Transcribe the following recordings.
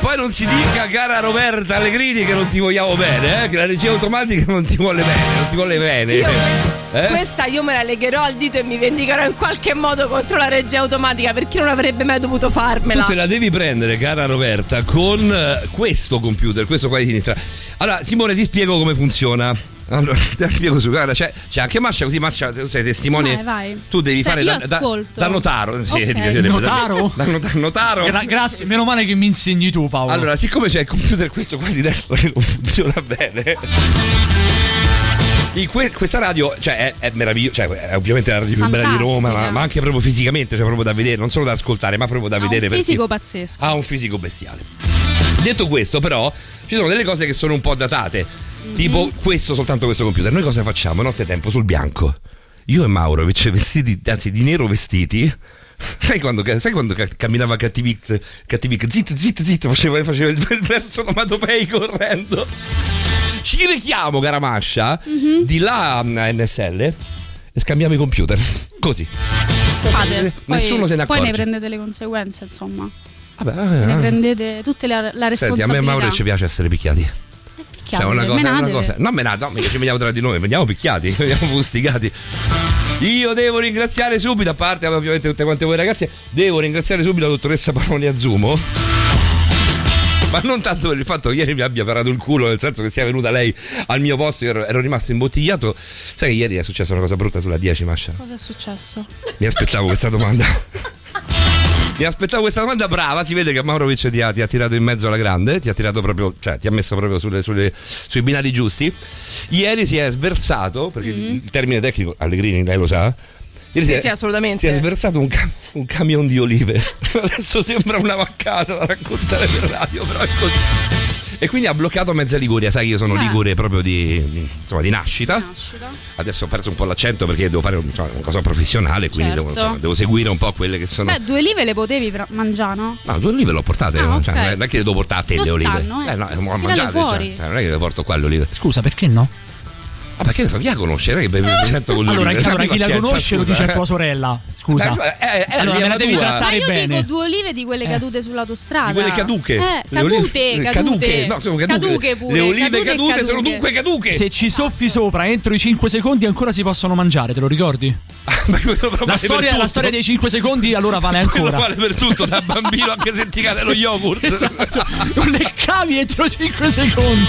Poi non si dica, cara Roberta Allegrini, che non ti vogliamo bene, eh? che la regia automatica non ti vuole bene, non ti vuole bene. Io Eh? questa io me la legherò al dito e mi vendicherò in qualche modo contro la regia automatica perché non avrebbe mai dovuto farmela. Tu te la devi prendere, cara Roberta, con eh, questo computer, questo qua di sinistra. Allora, Simone, ti spiego come funziona. Allora, te la spiego su. Guarda, c'è, c'è anche Mascia, così Mascia, tu sei testimone. Vai, vai. Tu devi Se- fare io da, da, da notaro. Sì, Ok. ti piacerebbe. Notaro? Da, da- notaro. Gra- grazie, meno male che mi insegni tu, Paolo. Allora, siccome c'è il computer questo qua di destra che non funziona bene. in que- questa radio, cioè, è, è meravigliosa, cioè, è ovviamente la radio più bella di Roma, ma, ma anche proprio fisicamente, cioè proprio da vedere, non solo da ascoltare, ma proprio da Ha vedere. un perché fisico pazzesco. Ha un fisico bestiale. Detto questo, però, ci sono delle cose che sono un po' datate. Mhm. Tipo questo, soltanto questo computer. Noi cosa facciamo? Notte tempo sul bianco. Io e Mauro invece vestiti, anzi di nero vestiti. Sai quando, sai quando ca- camminava Cattivic, Cattivic, zit, zit, zit, faceva, faceva il, il verso onomatopei correndo. Ci richiamo, cara Mascia, Mhm. di là a NSL e scambiamo i computer. Così. Fate. Poi- Nessuno se ne Poi ne accorge. prendete le conseguenze, insomma. Vabbè, Ne eh, prendete tutte le, la Senti, a responsabilità. me e Mauro ci piace essere picchiati. Picchiate, Cioè, una cosa, una menatevi. cosa. Non menate, no, mica ci vediamo tra di noi, veniamo picchiati, veniamo fustigati. Io devo ringraziare subito, a parte ovviamente tutte quante voi ragazze, devo ringraziare subito la dottoressa Paroni Azumo. Ma non tanto per il fatto che ieri mi abbia parato il culo, nel senso che sia venuta lei al mio posto, io ero, ero rimasto imbottigliato. Sai che ieri è successa una cosa brutta sulla 10, Mascia? Cosa è successo? Mi aspettavo questa domanda. Mi aspettavo questa domanda brava, si vede che Maurovic ti ha, ti ha tirato in mezzo alla grande, ti ha tirato proprio, cioè ti ha messo proprio sulle- sulle- sui binari giusti. Ieri si è sversato, perché il termine tecnico, Allegrini lei lo sa. Ieri Sì, si è- sì, assolutamente. Si è sversato un, cam- un camion di olive. Adesso sembra una vaccata da raccontare per radio, però è così. E quindi ha bloccato mezza Liguria, sai che io sono Ah. ligure proprio di, insomma, di nascita. Nascita. Adesso ho perso un po' l'accento perché devo fare insomma, una cosa professionale, quindi Certo. devo, insomma, devo seguire un po' quelle che sono. Beh, due olive le potevi pra- mangiare, no? No, due olive le ho portate, Ah, cioè, ok. non è- non è che le devo portare a te Dove le olive. stanno, eh? no, le ho mangiate, fuori. cioè, non è che le porto qua le olive. Scusa, perché no? Ah, perché ne so, chi la conosce? Non è che mi presento con le Allora, allora Abbi chi la pazienza, conosce lo scusa, dice a eh. tua sorella. Scusa. Eh, cioè, è- è allora me la devi tua. Ma trattare io bene. dico due olive di quelle cadute sull'autostrada. Di quelle caduche. Eh, cadute, olive- cadute. No, sono caduche. Caduche pure. Le olive cadute e cadute, sono dunque caduche. Se ci soffi sopra entro i 5 secondi ancora si possono mangiare, te lo ricordi? Ma quello vale La storia, la storia dei 5 secondi allora vale Quello ancora. vale per tutto, da bambino anche se ti cade lo yogurt. Esatto. Non le cavi entro 5 secondi.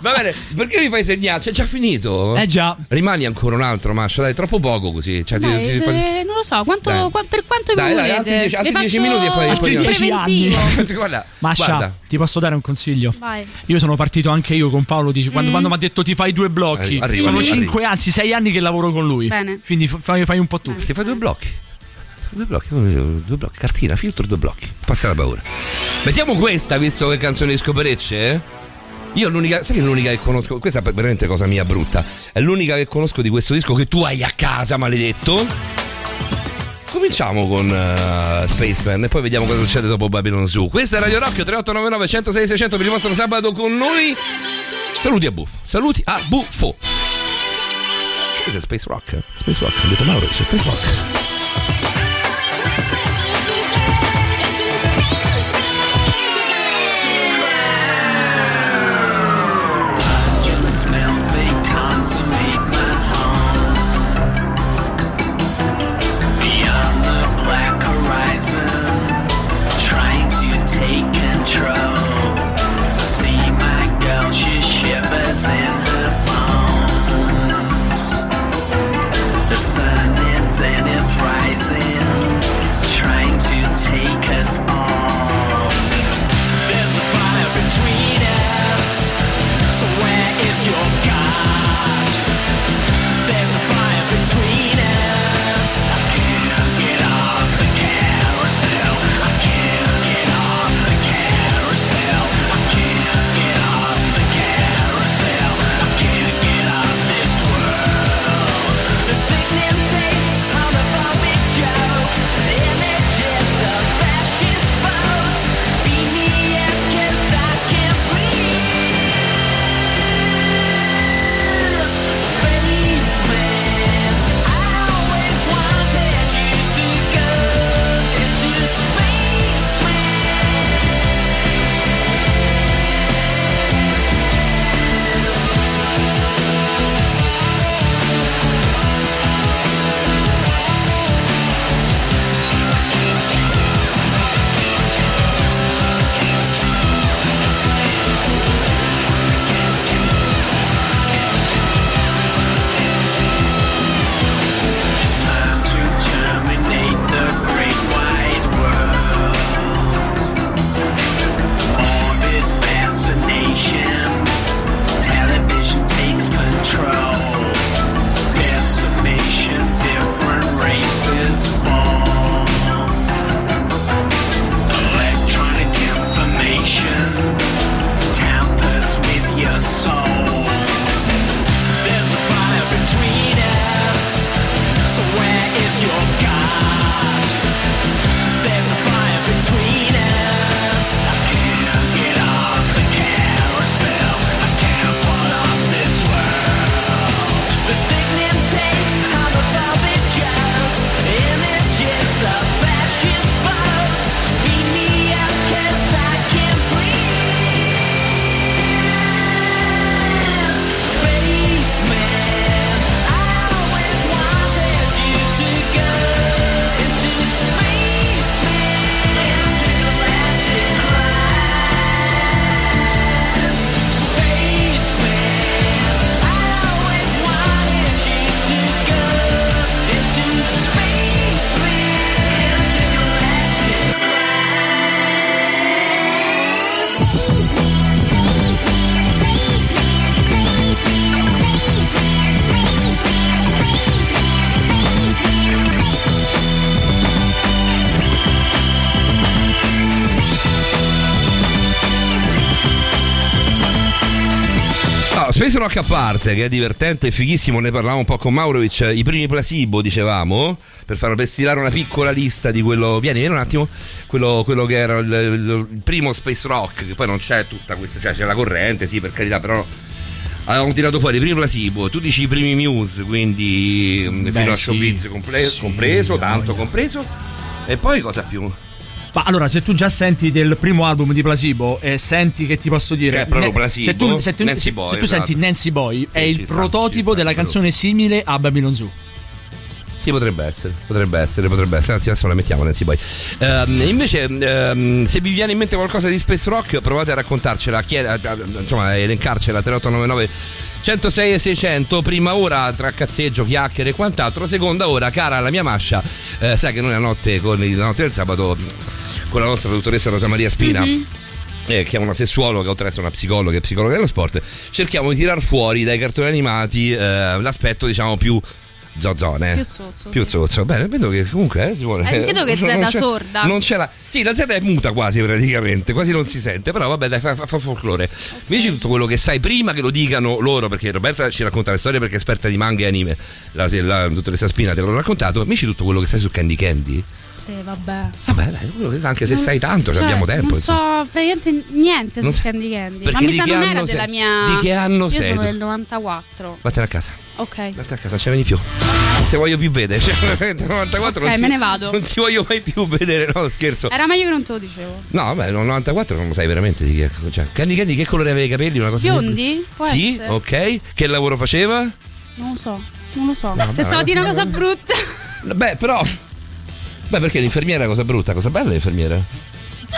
Va bene, perché mi fai segnare? C'è già finito? Eh già. Rimani ancora un altro, Mascia, dai, troppo poco così. Cioè, ti- Dai, ti- se- non lo so, quanto, qua- per quanto Dai, mi dai, volete? altri dieci- altri dieci minuti e poi- Altri dieci anni. guarda, Mascia, guarda. ti posso dare un consiglio? Vai. Io sono partito anche io con Paolo dici, quando, quando mi ha detto ti fai due blocchi. Arriva, sono arriva, 5 anzi 6 anni che lavoro con lui. Bene. Quindi fai, fai un po' tu. Ti fai due blocchi. Due blocchi, due blocchi, cartina, filtro, due blocchi. Passa la paura. Mettiamo questa, visto che canzone di scoperecce, eh? Io l'unica, sai che l'unica che conosco, questa è veramente cosa mia brutta, è l'unica che conosco di questo disco che tu hai a casa, maledetto. Cominciamo con uh, Spaceman e poi vediamo cosa succede dopo Babylon Zoo. Questa è Radio Rock 3899 106 600 per il vostro sabato con noi. Saluti a Buffo, saluti a Buffo. Questo è Space Rock, Space Rock, ha detto Mauro, c'è Space Rock. Rock a parte, che è divertente e fighissimo, ne parlavamo un po' con Maurovic, i primi placebo dicevamo, per far per stilare una piccola lista di quello, vieni, vieni un attimo, quello, quello che era il, il- il primo Space Rock, che poi non c'è tutta questa, cioè c'è la corrente, sì per carità, però avevamo tirato fuori i primi placebo, tu dici i primi Muse, quindi mm, fino a sì. Showbiz comple- Sì, compreso, tanto compreso, e poi cosa più? Ma allora, se tu già senti del primo album di Placebo e senti che ti posso dire. Che è proprio Placebo, Se tu, se tu- Nancy se- Boy, se tu esatto. senti Nancy Boy, è Sì, il ci sta, prototipo sta, della canzone simile a Babylon Zoo. Sì, potrebbe essere, potrebbe essere, potrebbe essere. Anzi, adesso la mettiamo Nancy Boy. Ehm, invece, ehm, se vi viene in mente qualcosa di Space Rock, provate a raccontarcela, chied- eh, insomma, a elencarcela 3899 106 e 600. Prima ora tra cazzeggio, chiacchiere e quant'altro. Seconda ora, cara la mia mascia, eh, sai che noi la notte, con la notte del sabato, con la nostra dottoressa Rosa Maria Spina. eh, che è una sessuologa, oltre ad essere una psicologa e psicologa dello sport, cerchiamo di tirar fuori dai cartoni animati eh, l'aspetto, diciamo, più zozzone. Più zozzo. Più zozzo. Bene, vedo che comunque eh, si vuole. Sentito che Zeta c'è- sorda? Non c'è la. Sì, la Z è muta quasi praticamente, quasi non si sente. Però vabbè, dai, fa, fa- fa folklore. Mi dici tutto quello che sai prima che lo dicano loro, perché Roberta ci racconta le storie perché è esperta di manga e anime. La, la dottoressa Spina te l'ho raccontato. Mi dici tutto quello che sai su Candy Candy? Sì, vabbè. Vabbè, dai, anche se Non- sai tanto, cioè, abbiamo tempo. Non insomma. so praticamente niente su Candy Candy. Ma mi sa non era sei? della mia. Di che anno Io sei sono tu? del 94. Vattene a casa. Ok. Vattene a casa, non ci vieni più. Non ti voglio più vedere. Cioè, veramente, 94 Ok, non ti- me ne vado. Non ti voglio mai più vedere, no, scherzo. Era meglio che non te lo dicevo. No, vabbè, no, 94 non lo sai veramente di che. Cioè, Candy Candy che colore aveva i capelli? Una cosa Biondi? Può Sì, essere. ok. Che lavoro faceva? Non lo so. Non lo so. vabbè, Te stavo a dire una cosa brutta. Beh, però. Beh, perché l'infermiera è cosa brutta, cosa bella l'infermiera.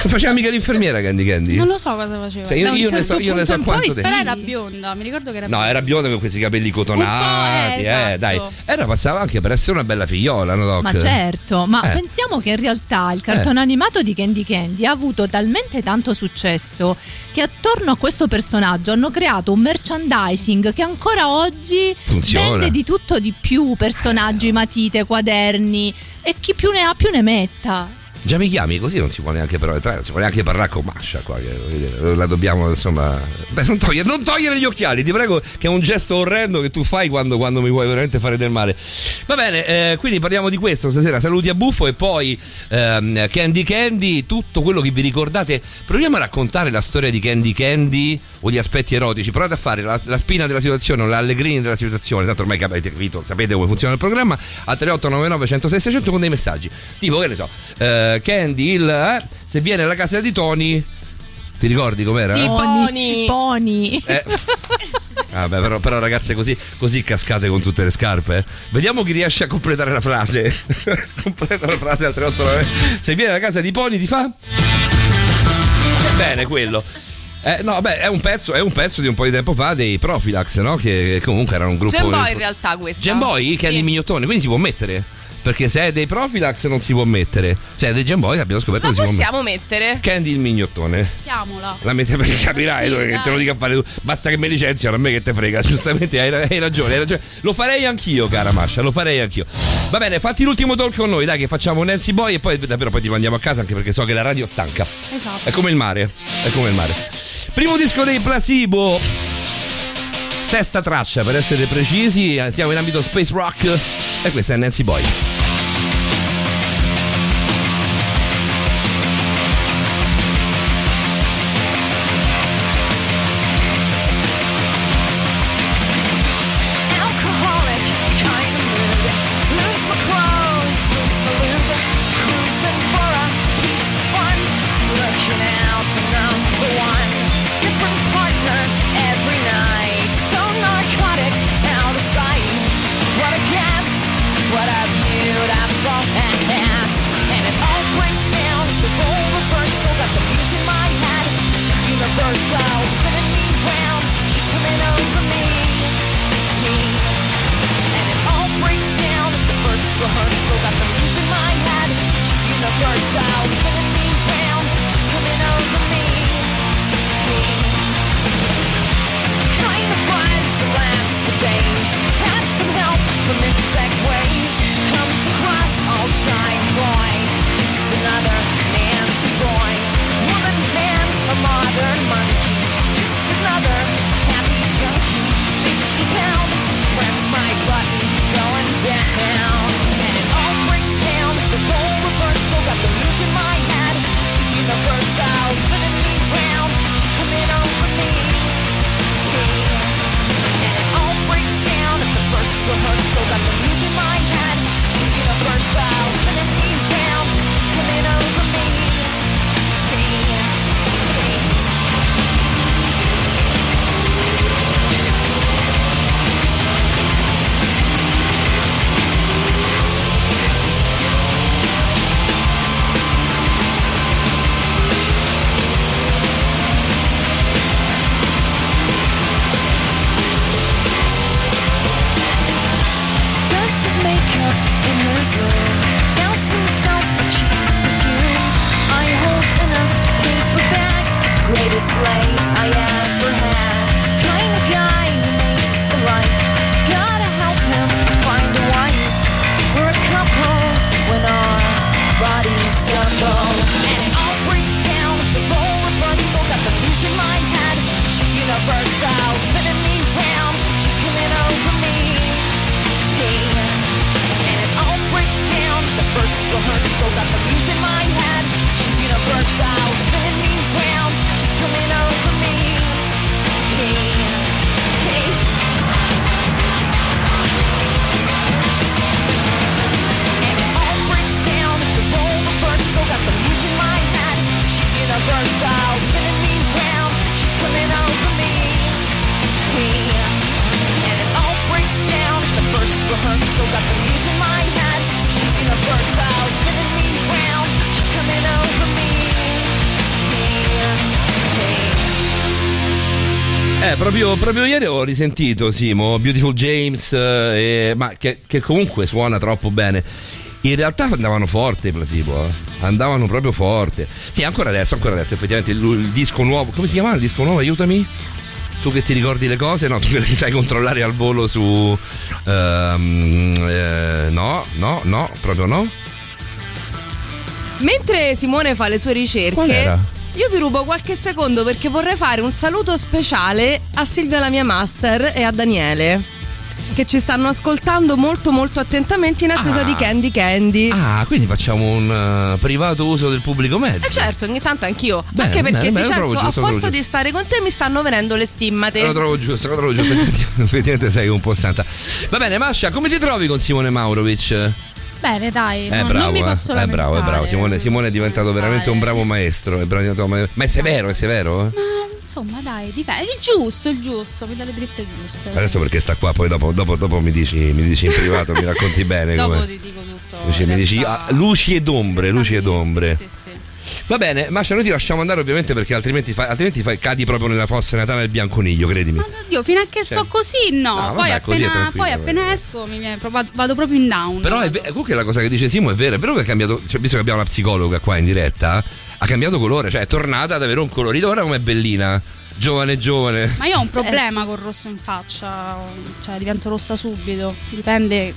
Non faceva mica l'infermiera Candy Candy. Non lo so cosa faceva. Cioè, io, un io ne certo so, io ne so in quanto poi era bionda, mi ricordo che era No, bionda. era bionda con questi capelli cotonati, Un po', eh, eh, esatto. dai. Era passava anche per essere una bella figliola, no, Doc? Ma certo, ma Eh. pensiamo che in realtà il cartone animato di Candy Candy ha avuto talmente tanto successo che attorno a questo personaggio hanno creato un merchandising che ancora oggi Funziona. vende di tutto di più, personaggi, matite, quaderni e chi più ne ha più ne metta. Già mi chiami così non si può neanche entrare, non si può neanche parlare con Mascia qua, che, la dobbiamo insomma... Beh, non togliere, non togliere gli occhiali, ti prego, che è un gesto orrendo che tu fai quando, quando mi vuoi veramente fare del male. Va bene, eh, quindi parliamo di questo stasera, saluti a Buffo e poi ehm, Candy Candy, tutto quello che vi ricordate. Proviamo a raccontare la storia di Candy Candy o gli aspetti erotici, provate a fare la, la spina della situazione o l'allegrini della situazione, tanto ormai avete capito, sapete come funziona il programma, al 3899 106 600 con dei messaggi, tipo che ne so, eh, Candy, il, eh, se viene alla casa di Tony, ti ricordi com'era? I Pony. pony. Eh. Vabbè, però, però ragazze così, così cascate con tutte le scarpe. eh. Vediamo chi riesce a completare la frase. Completa la frase al 389. Se viene alla casa di Pony ti fa? Bene, quello. Eh, no, beh, è un, pezzo, è un pezzo di un po' di tempo fa dei Profilax, no? Che comunque erano un gruppo. Gen Boy in realtà questa. Gen Boy che è Sì. di mignottone, quindi si può mettere. Perché se è dei Profilax non si può mettere. Se è dei Gen Boy abbiamo scoperto La che si può possiamo mettere. mettere. Candy il mignottone. Mettiamola. La mette perché capirai Sì, che te lo dica a fare tu. Basta che mi licenziano, a me che te frega. Giustamente hai, hai ragione, hai ragione. Lo farei anch'io, cara Mascia, lo farei anch'io. Va bene, fatti l'ultimo talk con noi, dai, che facciamo Nancy Boy e poi davvero poi ti mandiamo a casa anche perché so che la radio è stanca. Esatto. È come il mare. È come il mare. Primo disco dei Placebo. Sesta traccia per essere precisi. Siamo in ambito space rock. E questa è Nancy Boy. Lay I ever had. Kind of guy makes for life. Gotta help him find a wife. We're a couple when our bodies. And it all breaks down the role. Got the in my head. She's universal, spinning me round. She's coming over me. And it all breaks down the first rehearsal. Got the in my head. She's universal, Eh, proprio, proprio ieri ho risentito Simo, Beautiful James, eh, ma che, che comunque suona troppo bene. In realtà andavano forte i Placebo, eh. andavano proprio forte. Sì, ancora adesso, ancora adesso, effettivamente il, il disco nuovo, come si chiama il disco nuovo? Aiutami. Tu che ti ricordi le cose? No, tu che li sai controllare al volo su... ehm, eh, no, no, no, proprio no. Mentre Simone fa le sue ricerche, io vi rubo qualche secondo perché vorrei fare un saluto speciale a Silvia la mia master e a Daniele che ci stanno ascoltando molto molto attentamente in attesa Ah. di Candy Candy. Ah, quindi facciamo un eh, privato uso del pubblico mezzo. E certo, ogni tanto anch'io. Bene, Anche perché bene, Vincenzo, a giusto, trovo forza di stare con te mi stanno venendo le stimmate. Lo trovo giusto, lo trovo giusto. Effettivamente sei un po' santa. Va bene, Mascia, come ti trovi con Simone Maurovic? Bene, dai, È non, bravo, non mi eh. posso è lamentare. bravo, è bravo. Simone, Simone è diventato veramente un bravo maestro. è bravo- è. Ma è severo, è severo? eh? Ma insomma, dai, dipende. Il giusto, il giusto, mi dà le dritte giuste. Adesso perché sta qua, poi dopo, dopo- dopo mi, dici, mi dici in privato, mi racconti bene. Dopo come- ti dico tutto. Dici- mi dici ah, luci ed ombre, luci ed ombre. Sì, sì, sì. Va bene, Mascia, noi ti lasciamo andare ovviamente perché altrimenti, fai- altrimenti fai- cadi proprio nella fossa natale del bianconiglio, credimi. Ma oddio, fino a che Cioè- sto così, no. No, poi, vabbè, appena, poi appena vabbè. esco mi viene vado, proprio in down. Però è comunque la cosa che dice Simo è vera, è vero che ha cambiato, cioè, visto che abbiamo una psicologa qua in diretta, ha cambiato colore, cioè è tornata ad avere un colorito, ora com'è bellina, giovane giovane. Ma io ho un problema col rosso in faccia, cioè divento rossa subito. Dipende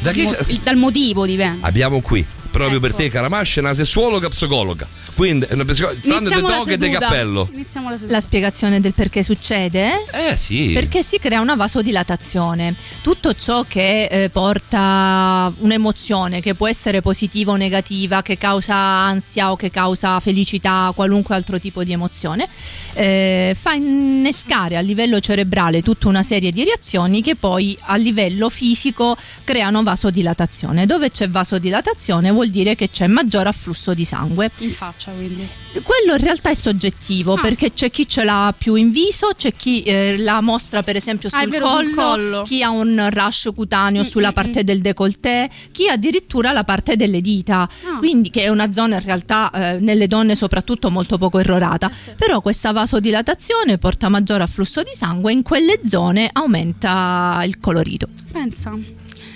Da che- mo- il- dal motivo dipende. Abbiamo qui, proprio Ecco. per te Caramascia, una sessuologa psicologa. Quindi, una psicologa, tranne di Iniziamo la toghe e di seduta. cappello. Iniziamo la seduta. La spiegazione del perché succede? Eh sì. Perché si crea una vasodilatazione. Tutto ciò che eh, porta un'emozione, che può essere positiva o negativa, che causa ansia o che causa felicità, qualunque altro tipo di emozione, eh, fa innescare a livello cerebrale tutta una serie di reazioni che poi a livello fisico creano vasodilatazione. Dove c'è vasodilatazione vuol dire che c'è maggior afflusso di sangue. In faccia, quindi. Quello in realtà è soggettivo Ah. perché c'è chi ce l'ha più in viso, c'è chi eh, la mostra per esempio Ah, sul, vero, collo, sul collo. chi ha un rash cutaneo Mm, sulla mm, parte del décolleté, chi addirittura la parte delle dita, Ah. quindi che è una zona in realtà eh, nelle donne soprattutto molto poco errorata. Eh sì. Però questa vasodilatazione porta maggiore afflusso di sangue in quelle zone aumenta il colorito. Pensa.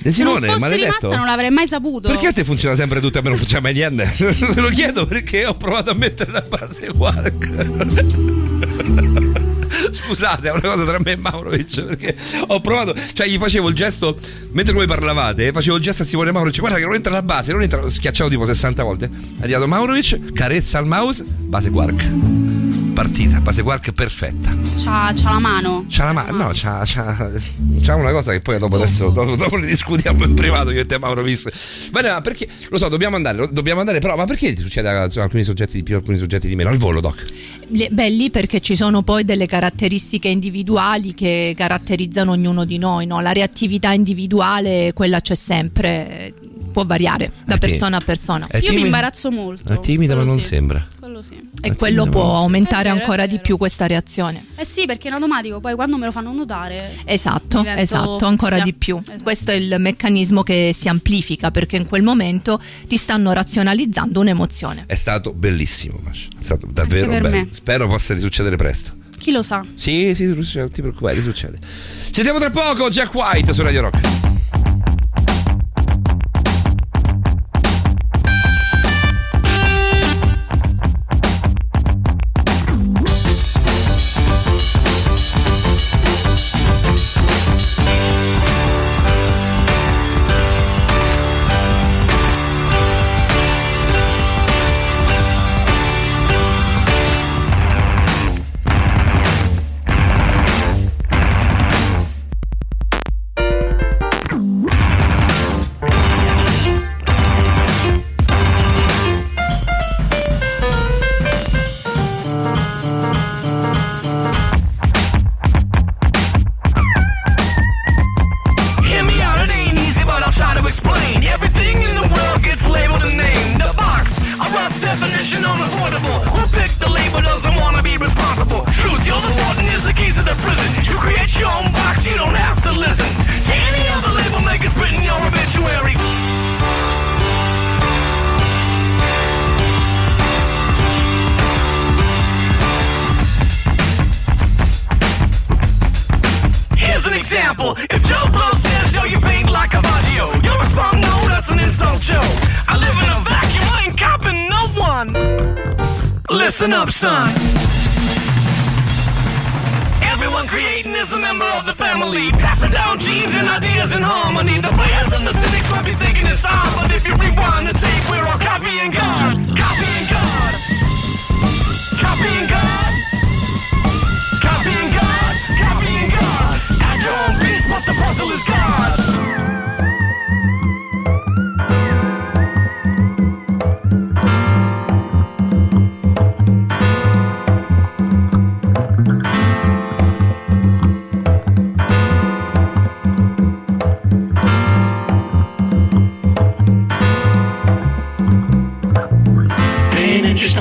E Se non Simone, fosse rimasta non l'avrei mai saputo. Perché a te funziona sempre tutto e a me non funziona mai niente? Te lo chiedo perché ho provato a mettere la base quark. Scusate, è una cosa tra me e Maurovic perché ho provato, cioè gli facevo il gesto mentre voi parlavate, facevo il gesto a Simone Maurovic, guarda che non entra la base, non entra, l'ho schiacciato tipo 60 volte. È arrivato Maurovic, carezza al mouse, base quark. Partita, base quark perfetta. C'ha, c'ha la mano. C'ha la mano, no, c'ha, c'ha, c'ha una cosa che poi dopo adesso dopo, dopo ne discutiamo in privato io e te Mauro Vis. Bene, ma perché lo so, dobbiamo andare, dobbiamo andare, però ma perché ti succede a a alcuni soggetti di più, alcuni soggetti di meno? Al volo, Doc. Le- Belli perché ci sono poi delle caratteristiche individuali che caratterizzano ognuno di noi, no? la reattività individuale, quella c'è sempre, può variare da persona a persona. È Io mi imbarazzo molto. È timida, ma non sì. sembra. Quello sì. E È quello può aumentare vero, è ancora di più questa reazione. Eh sì, perché in automatico poi quando me lo fanno notare. Esatto, esatto, ancora di più. Esatto. Questo è il meccanismo che si amplifica perché in quel momento ti stanno razionalizzando un'emozione. È stato bellissimo, Masha. È stato davvero per bello. me. Spero possa risuccedere presto. Chi lo sa? Sì, sì, non ti preoccupare, risuccede. Ci vediamo tra poco, Jack White su Radio Rock.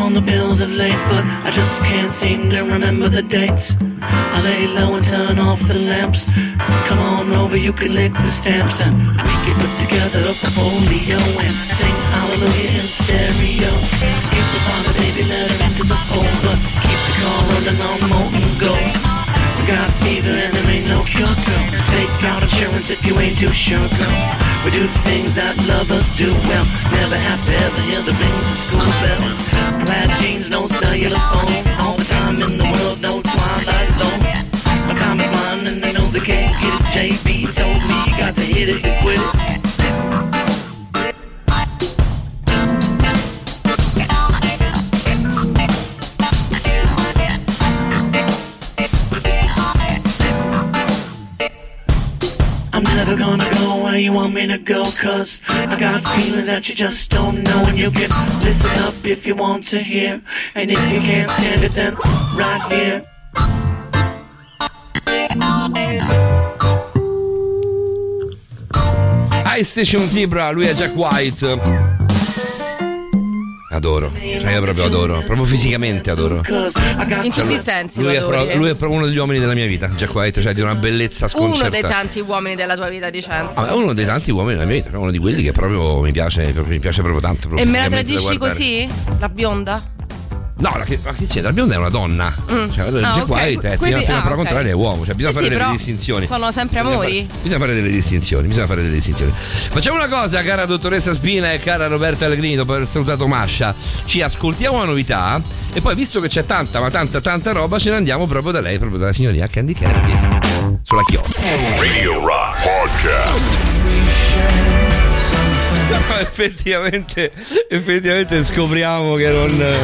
On the bills of late, but I just can't seem to remember the dates. I lay low and turn off the lamps. Over, you can lick the stamps, and we can put together a portfolio and sing hallelujah in stereo. Give the father baby letter into the folder. Keep the car running on molten gold. We got fever and there ain't no cure, girl. Take out insurance if you ain't too sure, girl. We do things that lovers do well. Never have to ever hear the rings of school bells. Plaid jeans, no cellular phone. All the time in the world, no twilight can't get it. JB told me you got to hit it and quit it. I'm never gonna go where you want me to go Cause I got feelings that you just don't know And you can listen up if you want to hear And if you can't stand it then right here High Station Zebra, lui è Jack White. Adoro, cioè io proprio adoro, proprio fisicamente adoro. In tutti i sensi, Lui è, pro- eh. lui è proprio uno degli uomini della mia vita, Jack White, cioè di una bellezza Uno sconcertante. dei tanti uomini della tua vita di Censo. Ah, uno dei tanti uomini della mia vita, uno di quelli che proprio mi piace, proprio- mi piace proprio tanto. proprio E me la tradisci così? La bionda? No, la che, ma che c'è? La bionda è una donna. Cioè, Ah, Jack ok, White è quindi- fino, fino ah, a prova ok. contraria è uomo, cioè bisogna Sì, fare sì, delle distinzioni. Sono sempre Bisogna amori? fare, bisogna fare delle distinzioni, bisogna fare delle distinzioni. Facciamo una cosa, cara dottoressa Spina e cara Roberta Allegrini, dopo aver salutato Mascia, ci ascoltiamo una novità e poi visto che c'è tanta, ma tanta, tanta roba, ce ne andiamo proprio da lei, proprio dalla signorina Candy Candy. Sulla chioma. Radio Rock Podcast. No, effettivamente, effettivamente scopriamo che non.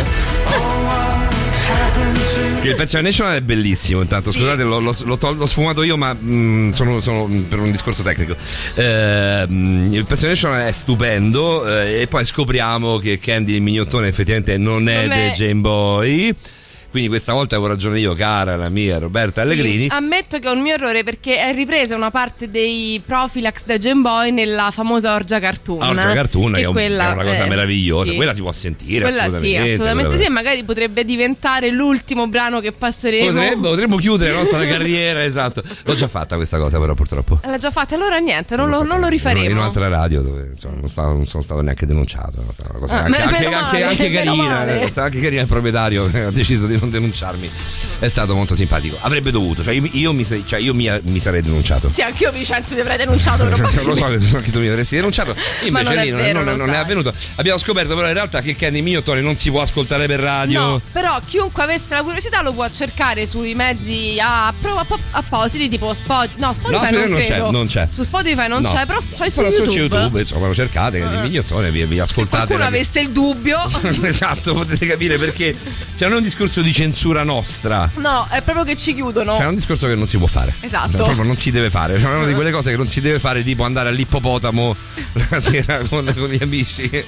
Che il pezzo National è bellissimo. Intanto, Sì. scusate, l'ho, l'ho- l'ho l'ho sfumato io, ma mm, sono, sono per un discorso tecnico. Ehm, il pezzo National è stupendo. eh, e poi scopriamo che Candy il mignottone effettivamente non è Non è- dei Game Boy. Quindi questa volta avevo ragione io, cara la mia Roberta Allegrini. Sì, ammetto che è un mio errore perché è ripresa una parte dei Profilax da Game Boy nella famosa Orgia Cartoon. Ah, Orgia Cartoon, che è, un- quella, è una cosa eh, meravigliosa. sì. Quella si può sentire. Quella sì, assolutamente. assolutamente quella- sì, e magari potrebbe diventare l'ultimo brano che passeremo. Potrebbe, potremmo chiudere la nostra carriera, esatto. L'ho già fatta questa cosa, però, purtroppo. L'ha già fatta, allora niente, non, lo, non lo In rifaremo. un'altra radio dove insomma, non, stavo- non sono stato neanche denunciato. Una cosa Ah, anche, anche- male, anche- carina. stata anche carina il proprietario ha deciso di non denunciarmi. È stato molto simpatico. Avrebbe dovuto, cioè io, io mi, cioè, io mi, mi sarei denunciato. Sì, anch'io Vincenzo ti avrei denunciato Lo so probabilmente. che anche tu mi avresti denunciato, invece non è lì non, vero, non- lo non è avvenuto. Abbiamo scoperto però in realtà che Candy Mignottone non si può ascoltare per radio. No, però chiunque avesse la curiosità lo può cercare sui mezzi appositi tipo Spotify. No, Spotify No, non, non c'è, non c'è. Su Spotify non No. c'è, però c'è su Però YouTube. su YouTube, insomma, lo cercate, Candy Ah. Mignottone, vi, vi Se ascoltate. qualcuno la- avesse il dubbio. esatto, potete capire perché cioè, non è un discorso di censura nostra. No, è proprio che ci chiudono. Cioè, è un discorso che non si può fare. Esatto. Cioè, proprio non si deve fare. È una di quelle cose che non si deve fare, tipo andare all'ippopotamo la sera con, con gli amici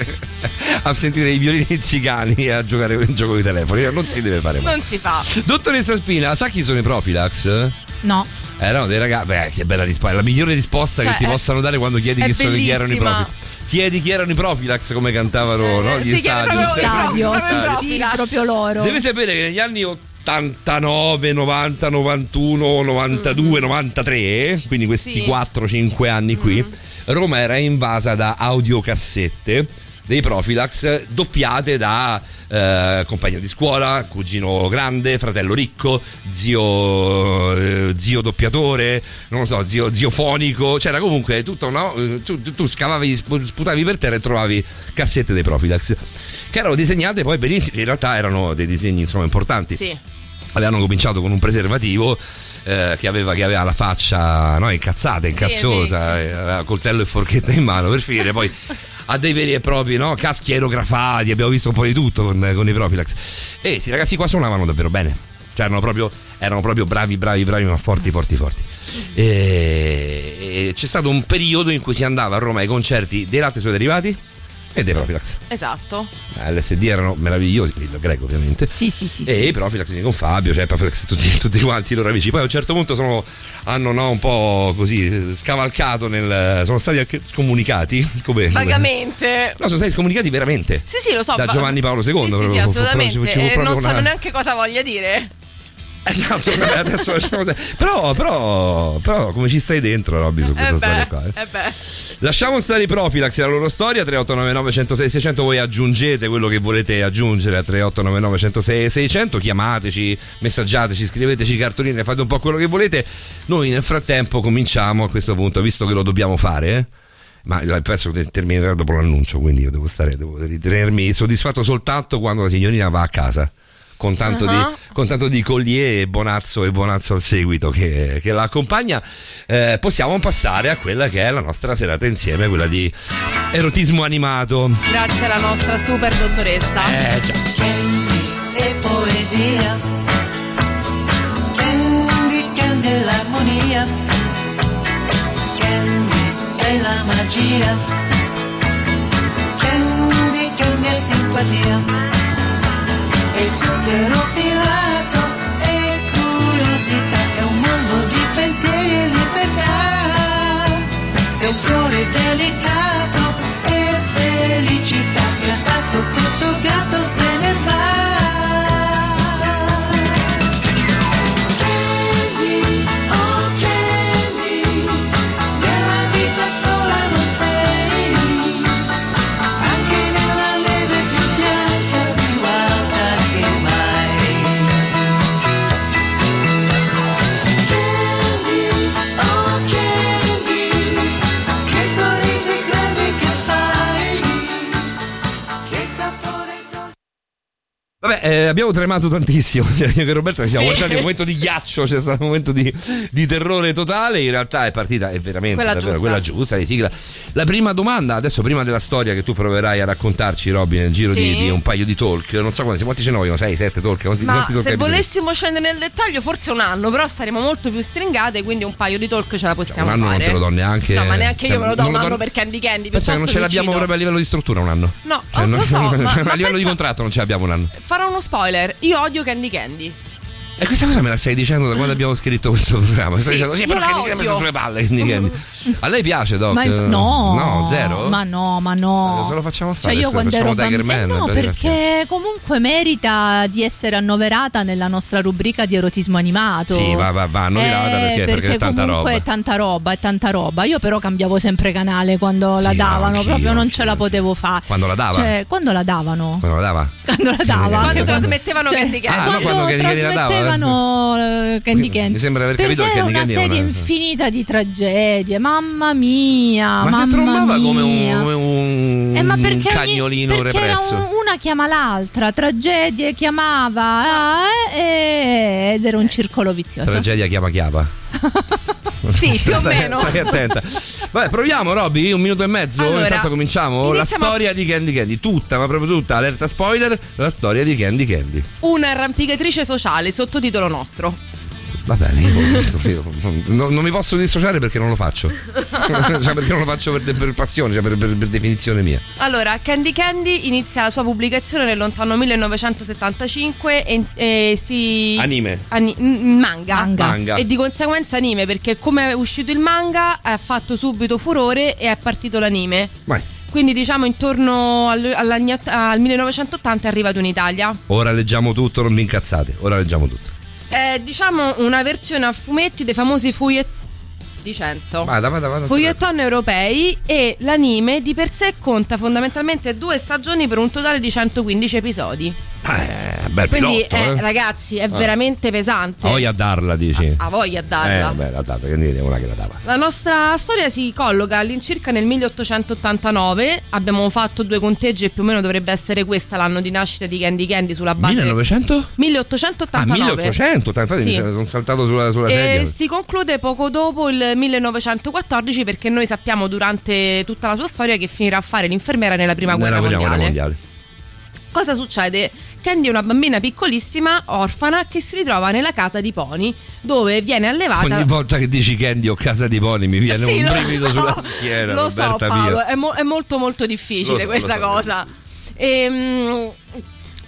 a sentire i violini zigani e a giocare un gioco di telefoni. Non si deve fare mai. Non si fa. Dottoressa Spina, sa chi sono i Profilax? No. Erano dei ragazzi. Beh, che bella risposta. È la migliore risposta Cioè, che ti è- possano dare quando chiedi chi, sono, chi erano i. Profilax. Chiedi chi erano i Profilax come cantavano no? gli si chiama stadi. proprio Stadio, Proprio sì, sì, proprio loro. Deve sapere che negli anni 89, 90, 91, 92, 93, quindi questi Sì. 4-5 anni qui, Roma era invasa da audiocassette dei Profilax doppiate da eh, compagno di scuola, cugino grande, fratello ricco, zio, eh, zio doppiatore, non lo so, zio, zio fonico, c'era comunque tutto, no? Eh, Tu, tu- scavavi, sp- sputavi per terra e trovavi cassette dei Profilax che erano disegnate poi benissimo, in realtà erano dei disegni insomma importanti Sì. avevano cominciato con un preservativo eh, che, aveva, che aveva la faccia no, incazzata, incazzosa, eh, aveva coltello e forchetta in mano per finire poi a dei veri e propri no, caschi aerografati, abbiamo visto un po' di tutto con, con i Profilax. E questi ragazzi qua suonavano davvero bene, cioè erano proprio, erano proprio bravi, bravi, bravi, ma forti, forti, forti. E, e c'è stato un periodo in cui si andava a Roma ai concerti dei latte suoi derivati e dei Profilax. Esatto. LSD erano meravigliosi, il greco ovviamente. Sì, sì, sì. E sì. i Profilax con Fabio, cioè Profilax, tutti, tutti quanti i loro amici. Poi a un certo punto sono, hanno no, un po' così eh, scavalcato nel. sono stati anche scomunicati. Come, Vagamente. No, sono stati scomunicati veramente. Sì, sì, lo so. Da Giovanni Paolo II, Sì, sì, sì, assolutamente. E proprio non una- sanno neanche cosa voglia dire. Esatto, adesso lasciamo te- però, però, però, come ci stai dentro, Robby, su questa Eh storia qua? eh? eh. Lasciamo stare i Profilax e la loro storia 3899 106 600 voi aggiungete quello che volete aggiungere a 3899 106 600 chiamateci, messaggiateci, scriveteci cartoline, fate un po' quello che volete noi nel frattempo cominciamo a questo punto visto che lo dobbiamo fare eh? ma il pezzo te- terminerà dopo l'annuncio quindi io devo stare devo ritenermi soddisfatto soltanto quando la signorina va a casa con tanto, Ah. di, con tanto di collier e bonazzo e bonazzo al seguito che, che la accompagna, eh, possiamo passare a quella che è la nostra serata insieme, quella di erotismo animato. Grazie alla nostra super dottoressa. Eh già. e poesia. Candy, candy è l'armonia. Candy è la magia. Candy, candy è simpatia. E un mondo di pensieri e libertà. È un fiore delicato Eh, abbiamo tremato tantissimo. Cioè, io e Roberto siamo Sì. guardati un momento di ghiaccio, c'è stato un momento di, di terrore totale. In realtà è partita, è veramente Quella davvero, giusta. quella giusta, di sigla. La prima domanda, adesso prima della storia che tu proverai a raccontarci, Robby, nel giro di, Sì. di un paio di talk, non so quanti, quanti ce ne vogliono, 6, 7 talk, quanti, Ma quanti talk se volessimo scendere nel dettaglio, forse un anno, però saremo molto più stringate, quindi un paio di talk ce la possiamo un anno fare. non te lo do neanche. No, ma neanche cioè, io me lo do non un anno do- per Candy Candy. Pensa che non ce l'abbiamo proprio a livello di struttura un anno. No, Cioè, oh, non- lo so, ma- a ma livello di pensa- contratto non ce l'abbiamo un anno. Farò uno spoiler. Io odio Candy Candy. E questa cosa me la stai dicendo da quando abbiamo scritto questo programma? Stai Sì, dicendo, sì, io la Candy odio. sulle palle. A lei piace, Doc? Ma no, No, zero? Ma no, ma no. Cosa lo facciamo Cioè fare? io Scusa, quando ero bambina, Man, no, per perché comunque merita di essere annoverata nella nostra rubrica di erotismo animato. Sì, va, va, va annoverata perché- perché è tanta comunque roba. è tanta roba, è tanta roba. Io però cambiavo sempre canale quando la Sì, no, davano, anch'io, proprio non ce la potevo fare. Quando la dava? Cioè, quando la davano? Quando la dava? Quando la dava? Quando trasmettevano cioè, Candy Candy. Ah, no, quando Candy Trasmettevano eh, Candy Candy. Mi sembra aver Perché capito che era una Candy serie una- infinita di tragedie. Mamma mia, Ma mamma si trombava mia. come un, come un Eh, ma perché ogni- cagnolino perché era represso. un- una chiama l'altra, tragedie chiamava eh, ed era un circolo vizioso. Tragedia chiama chiapa. Sì, più o meno. Stai attenta. Vabbè, proviamo, Robby. Un minuto e mezzo. Allora, Intanto cominciamo. La a- storia di Candy Candy. Tutta, ma proprio tutta. Allerta spoiler. La storia di Candy Candy. Una arrampicatrice sociale, sottotitolo nostro. Va bene, io, io non, non mi posso dissociare perché non lo faccio. cioè, perché non lo faccio per, per passione, cioè per, per- per definizione mia. Allora, Candy Candy inizia la sua pubblicazione nel lontano 1975 e, e si... Anime. Ani- manga. Manga. Manga. E di conseguenza anime, perché come è uscito il manga ha fatto subito furore e è partito l'anime. Vai. quindi diciamo intorno al, al 1980 è arrivato in Italia. Ora leggiamo tutto, non vi incazzate. Ora leggiamo tutto. È diciamo una versione a fumetti dei famosi fuiet di Censo. Vada, vada, vada. Fouilleton europei e l'anime di per sé conta fondamentalmente due stagioni per un totale di 115 episodi. Eh, bel Quindi, pilotto, eh, eh. ragazzi, è Ah. veramente pesante. Voglia a darla, dici. Ha voglia a darla. Eh, beh, l'ha data, che dire, una che la dava. La nostra storia si colloca all'incirca nel 1889. Abbiamo fatto due conteggi e più o meno dovrebbe essere questa l'anno di nascita di Candy Candy sulla base 1900? Ah, 1889. 1800, infatti Sì. mi sono saltato sulla, sulla E sedia. si conclude poco dopo il 1914 perché noi sappiamo durante tutta la sua storia che finirà a fare l'infermiera nella prima Nella guerra prima mondiale. guerra mondiale. Cosa succede? Candy è una bambina piccolissima, orfana, che si ritrova nella casa di Pony, dove viene allevata. Ogni volta che dici Candy o casa di Pony mi viene Sì, un brivido so, sulla schiena. Lo so, Roberta Paolo, mia. è, mo- è molto molto difficile so, questa so. cosa. Ehm,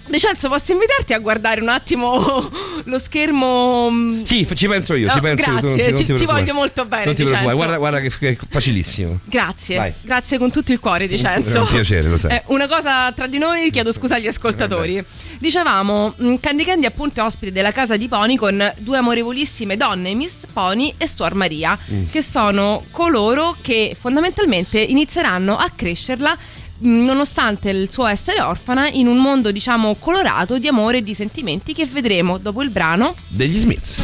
Decenzo, posso invitarti a guardare un attimo lo schermo? mm, Sì, ci penso io, No, ci penso io, grazie, ti- non ci- ti ti voglio molto bene, Non ti preoccupare, guarda, guarda che, che è facilissimo. Grazie, Vai. grazie con tutto il cuore, Dicenzo. È un piacere, lo sai. Eh, una cosa tra di noi, chiedo scusa agli ascoltatori. Dicevamo, mh, Candy Candy appunto è ospite della casa di Pony con due amorevolissime donne, Miss Pony e Suor Maria, Mm. che sono coloro che fondamentalmente inizieranno a crescerla nonostante il suo essere orfana in un mondo diciamo colorato di amore e di sentimenti che vedremo dopo il brano Degli Smiths.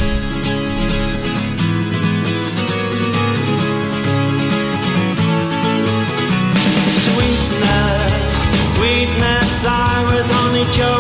Sweetness, sweetness, I was only joking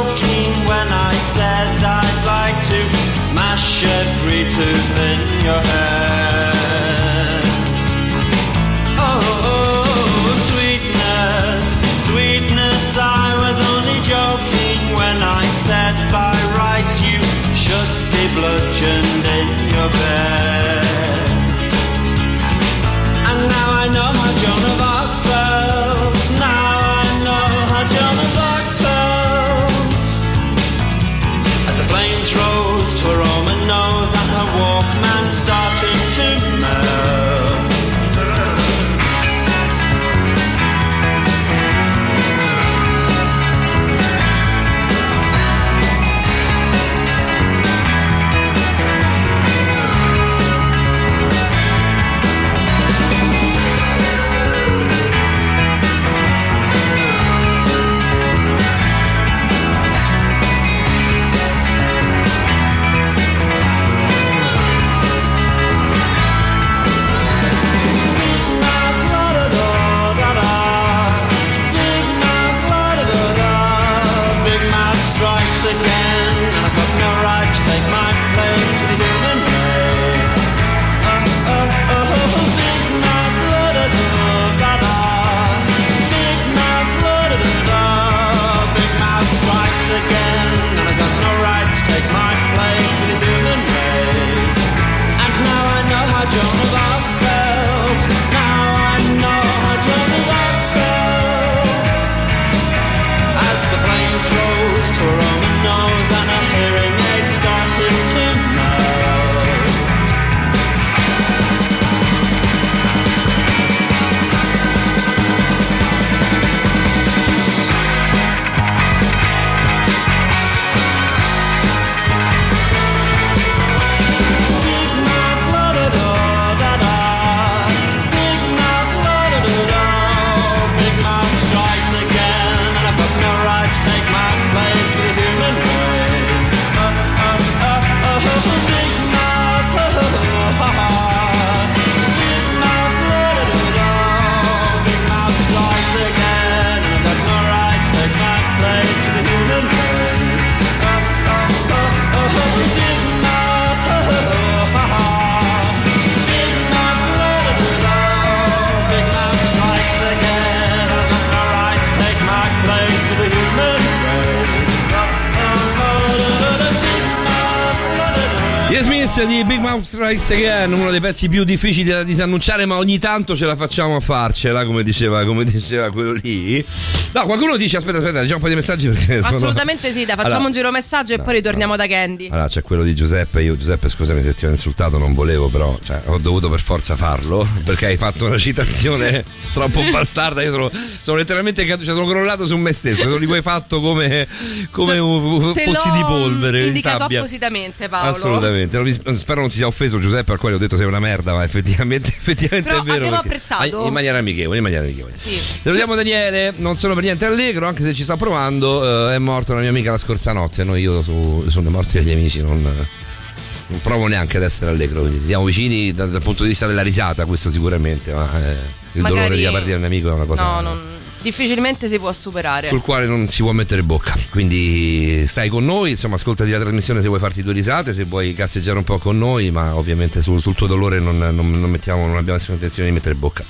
remix di Big Mouth Strikes Again, uno dei pezzi più difficili da disannunciare, ma ogni tanto ce la facciamo a farcela, come diceva, come diceva quello lì. No, qualcuno dice: aspetta, aspetta, leggiamo un po' di messaggi perché sono- Assolutamente sì, dai, facciamo Allora- un giro messaggio e poi ritorniamo da Candy. Allora, c'è quello di Giuseppe. Io, Giuseppe, scusami se ti ho insultato, non volevo, però cioè, ho dovuto per forza farlo perché hai fatto una citazione troppo bastarda. Io sono, sono letteralmente cadu- cioè, sono crollato su me stesso. Sono di hai fatto come, come un Te fossi l'ho di polvere. di indicato appositamente, Paolo. Assolutamente, Non mi- spero non si sia offeso Giuseppe al quale ho detto sei una merda, ma effettivamente, effettivamente Però è vero. abbiamo apprezzato. In maniera amichevole, in maniera amichevole. Sì. Salutiamo Daniele, non sono per niente allegro, anche se ci sta provando, eh, è morta una mia amica la scorsa notte, no, io su, sono morti degli amici, non, non provo neanche ad essere allegro, quindi siamo vicini dal, dal punto di vista della risata, questo sicuramente, ma eh, il Magari- dolore di di un amico è una cosa... No, non- difficilmente si può superare. sul quale non si può mettere bocca. Quindi stai con noi, insomma, ascoltati la trasmissione se vuoi farti due risate, se vuoi cazzeggiare un po' con noi, ma ovviamente sul, sul tuo dolore non, non- non mettiamo, non abbiamo nessuna intenzione di mettere bocca.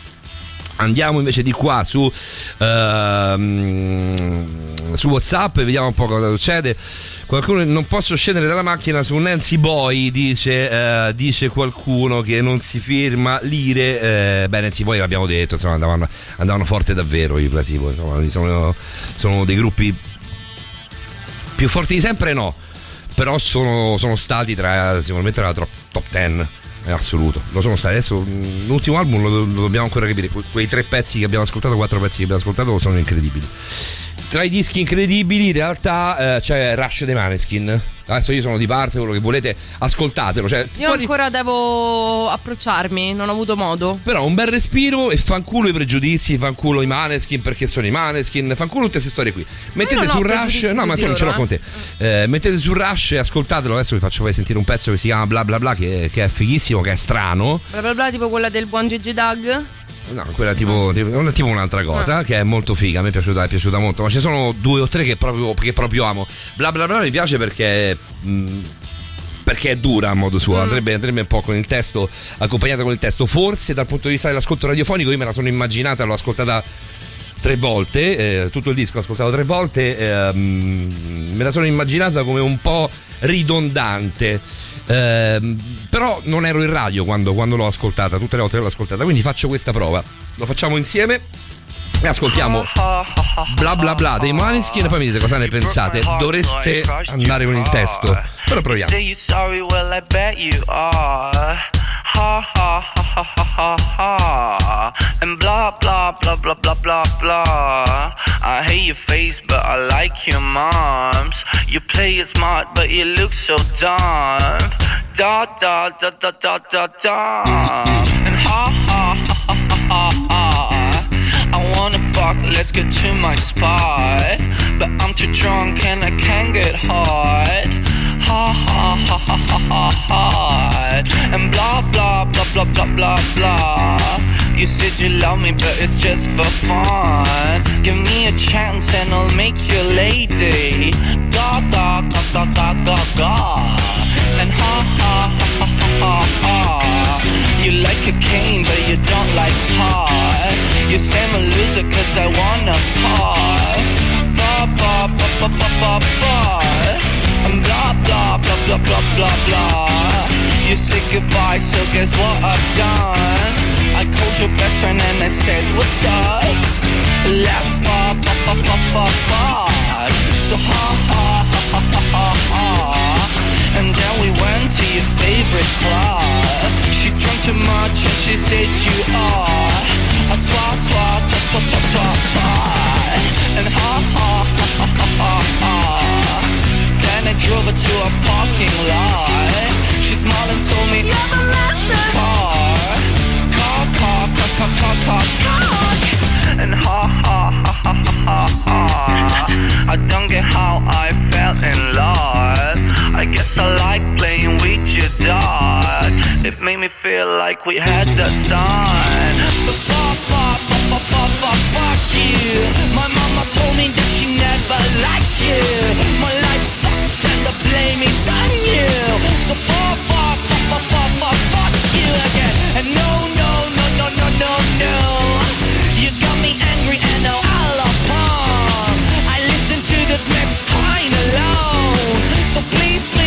Andiamo invece di qua su, ehm, su WhatsApp e vediamo un po' cosa succede. Qualcuno non posso scendere dalla macchina su Nancy Boy, dice, eh, dice qualcuno che non si firma lire. Eh, beh, Nancy Boy l'abbiamo detto, insomma, andavano, andavano forte davvero i Placebo, insomma, sono, sono dei gruppi più forti di sempre no, però sono, sono stati tra sicuramente la top, top 10 in assoluto. Lo sono stati. Adesso mh, l'ultimo album lo, lo dobbiamo ancora capire. Que- quei tre pezzi che abbiamo ascoltato, quattro pezzi che abbiamo ascoltato sono incredibili. Tra i dischi incredibili, in realtà eh, c'è Rush dei Maneskin. Adesso io sono di parte, quello che volete, ascoltatelo. Cioè, Io fuori- ancora devo approcciarmi, non ho avuto modo. però un bel respiro e fanculo i pregiudizi, fanculo i Maneskin perché sono i Maneskin, fanculo tutte queste storie qui. Mettete su Rush, no ma tu non ce l'ho loro, con te. Eh, mettete su Rush e ascoltatelo, adesso vi faccio poi sentire un pezzo che si chiama bla bla bla che, che è fighissimo, che è strano. Bla bla bla, tipo quella del buon Gigi Doug. No, quella tipo, tipo- tipo un'altra cosa che è molto figa, a me è piaciuta, è piaciuta molto, ma ci sono due o tre che proprio, che proprio amo. Bla bla bla mi piace perché... mh, perché è dura a modo suo, andrebbe, andrebbe un po' con il testo, accompagnata con il testo. Forse dal punto di vista dell'ascolto radiofonico io me la sono immaginata, l'ho ascoltata tre volte, eh, tutto il disco l'ho ascoltato tre volte, ehm, me la sono immaginata come un po' ridondante. Ehm, però non ero in radio quando, quando l'ho ascoltata, tutte le volte l'ho ascoltata, quindi faccio questa prova. Lo facciamo insieme e ascoltiamo bla bla bla dei Maneskin e poi mi dite cosa ne pensate. Dovreste andare con il testo. Però proviamo. Ha ha ha ha ha ha. And blah blah blah blah blah blah blah. I hate your face, but I like your moms. You play it smart, but you look so dumb. Da da da da da da da. And ha ha ha ha ha ha. I wanna fuck, let's get to my spot. But I'm too drunk and I can't get hard. Ha ha ha ha ha ha ha. And blah blah blah blah blah blah blah. You said you love me, but it's just for fun. Give me a chance and I'll make you a lady. Da da da da da da da. And ha ha ha ha ha ha. You like cocaine, but you don't like pot. You say I'm a loser cause I wanna puff. Ba ba ba ba ba ba ba. And blah blah blah blah blah blah blah. You said goodbye, so guess what I've done? I called your best friend and I said, What's up? Let's fuck, fuck, fuck, fuck, fuck, fuck. So ha ha ha ha ha ha ha. And then we went to your favorite club. She drank too much and she said you are a twat, twat, twat, twat, twat, twat. And ha ha ha ha ha ha ha. Then I drove her to a parking lot. She smiled and told me, Never listen. Car, car, car, car, car, car, car, car. And ha ha ha ha ha ha ha. I don't get how I fell in love. I guess I like playing with your dog. It made me feel like we had the sun. But fuck, fuck, fuck, fuck, you. My mama told me that she never liked you. My life sucks and the blame is on you. So fuck, fuck, fuck, fuck, fuck, fuck, you again. And no, no, no, no, no, no, no. You got me angry and now all upon. I listen to this mess crying alone. So please, please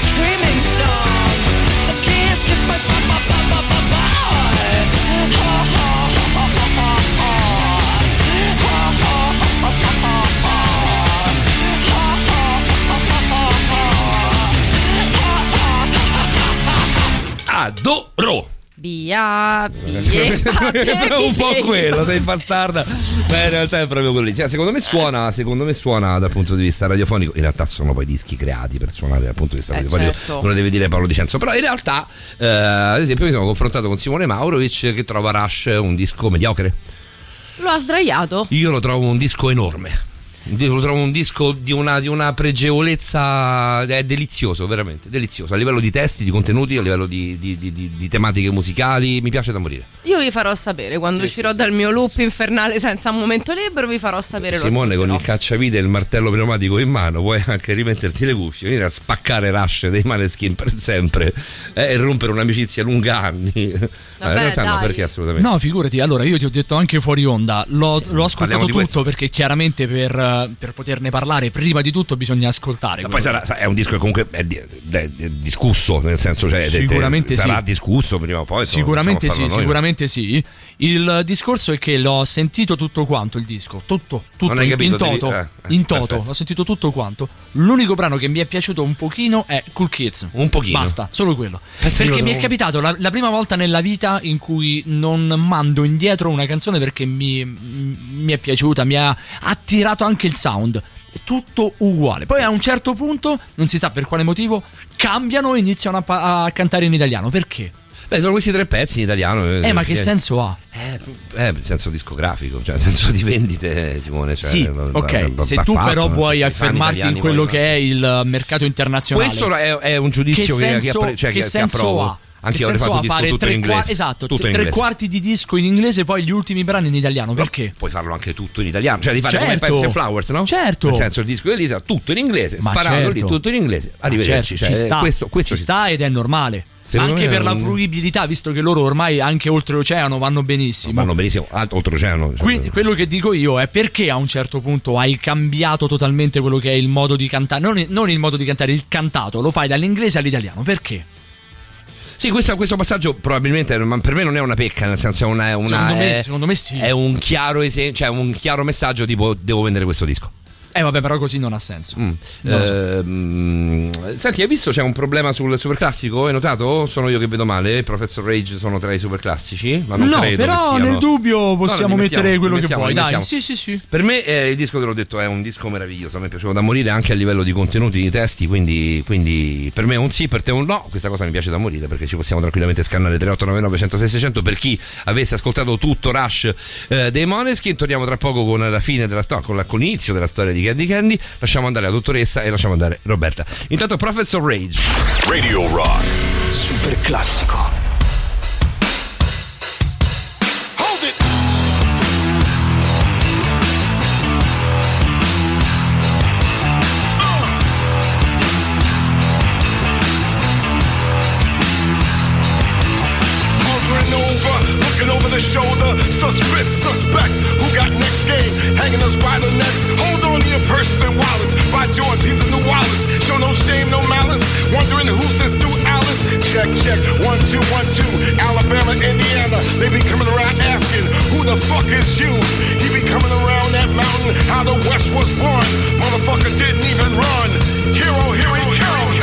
streaming Adoro! Via, via. Un po' quello, sei bastarda. Beh, in realtà è proprio quello lì. Cioè, secondo me suona, secondo me suona dal punto di vista radiofonico. In realtà sono poi dischi creati per suonare dal punto di vista Eh, radiofonico. certo. Non lo deve dire Paolo Di Cenzo. Però in realtà, eh, ad esempio, mi sono confrontato con Simone Maurovic che trova Rush un disco mediocre. Lo ha sdraiato. Io lo trovo un disco enorme. Io Lo trovo un disco di una, di una pregevolezza è delizioso, veramente delizioso. A livello di testi, di contenuti, a livello di, di- di- di- di tematiche musicali, mi piace da morire. Io vi farò sapere quando uscirò dal mio loop infernale senza un momento libero. Vi farò sapere lo Simone con il cacciavite e il martello pneumatico in mano puoi anche rimetterti le cuffie, venire a spaccare Rush dei Maneskin per sempre eh, e rompere un'amicizia lunga anni. Ma in realtà no, dai. perché assolutamente. No, figurati, allora io ti ho detto anche fuori onda, l'ho, l'ho ascoltato tutto questo. perché chiaramente per, eh, per poterne parlare prima di tutto bisogna ascoltare. Ma poi sarà, sa- è un disco che comunque è, di- è- è discusso, nel senso, cioè, Sicuramente sarà sì. discusso prima o poi. Sicuramente facciamo sì, noi. sicuramente sì. Il discorso è che l'ho sentito tutto quanto il disco, tutto, tutto in, capito, in toto, devi- eh, in eh, toto, l'ho sentito tutto quanto. L'unico brano che mi è piaciuto un pochino è Cool Kids. Un pochino. Basta, solo quello. Penso perché mi è capitato la, la prima volta nella vita in cui non mando indietro una canzone perché mi, mi è piaciuta, mi ha attirato anche il sound. È Tutto uguale. Poi a un certo punto, non si sa per quale motivo, cambiano e iniziano a, pa- a cantare in italiano. Perché? Beh, sono questi tre pezzi in italiano. Eh, ma che senso ha? Eh, nel senso discografico, cioè senso di vendite, Simone. Cioè, sì, va- va- ok. va- Se va tu però vuoi senso, affermarti in quello che è il mercato internazionale, Questo è, è un giudizio che che, senso, che, cioè, che che- che senso approvo. ha? Anche che io avrei fatto un disco fare tutto tre, in inglese. esatto, tutto in tre inglese. quarti di disco in inglese, poi gli ultimi brani in italiano. Perché? Puoi farlo anche tutto in italiano, cioè di fare Certo. come and Flowers, no? Certo. Nel senso il disco di Elisa, tutto in inglese, Ma sparato lì, certo. tutto in inglese. Arrivederci. certo, cioè, ci sta, questo, questo ci sta ed è normale. Secondo anche per la fruibilità, visto che loro ormai anche oltreoceano vanno benissimo. Vanno benissimo, oltreoceano. Quindi quello che dico io è perché a un certo punto hai cambiato totalmente quello che è il modo di cantare, non, non il modo di cantare, il cantato, lo fai dall'inglese all'italiano, perché? Sì, questo, questo passaggio probabilmente per me non è una pecca, nel senso è una, una- Secondo me- è- secondo me sì. È un chiaro esempio, cioè un chiaro messaggio tipo devo vendere questo disco. Eh vabbè, però così non ha senso. Mm. Non. Ehm, senti, hai visto c'è un problema sul superclassico? Hai notato? Sono io che vedo male? Il Professor Rage sono tra i superclassici? Ma non no, credo però nel dubbio No, no, possiamo li mettere quello che vuoi, dai. Sì, sì, sì. Per me eh, il disco, te l'ho detto, è un disco meraviglioso. A me è piaciuto da morire anche a livello di contenuti, di testi. Quindi, quindi per me è un sì, per te è un no. Questa cosa mi piace da morire perché ci possiamo tranquillamente scannare 3899 106 600 per chi avesse ascoltato tutto Rush eh, dei Moneskin. Torniamo tra poco con la fine della storia, con, con l'inizio della storia di Candy Candy. Lasciamo andare la dottoressa e lasciamo andare Roberta. Intanto, Professor Rage. Radio Rock. Super classico. The shoulder. Suspect, suspect. Who got next game? Hanging us by the necks. Hold purses and wallets. By George, he's a new Wallace. Show no shame, no malice. Wondering who's this new Alice? Check, check. One, two, one, two. Alabama, Indiana. They be coming around asking, who the fuck is you? He be coming around that mountain, how the West was born. Motherfucker didn't even run. Hero, here he come.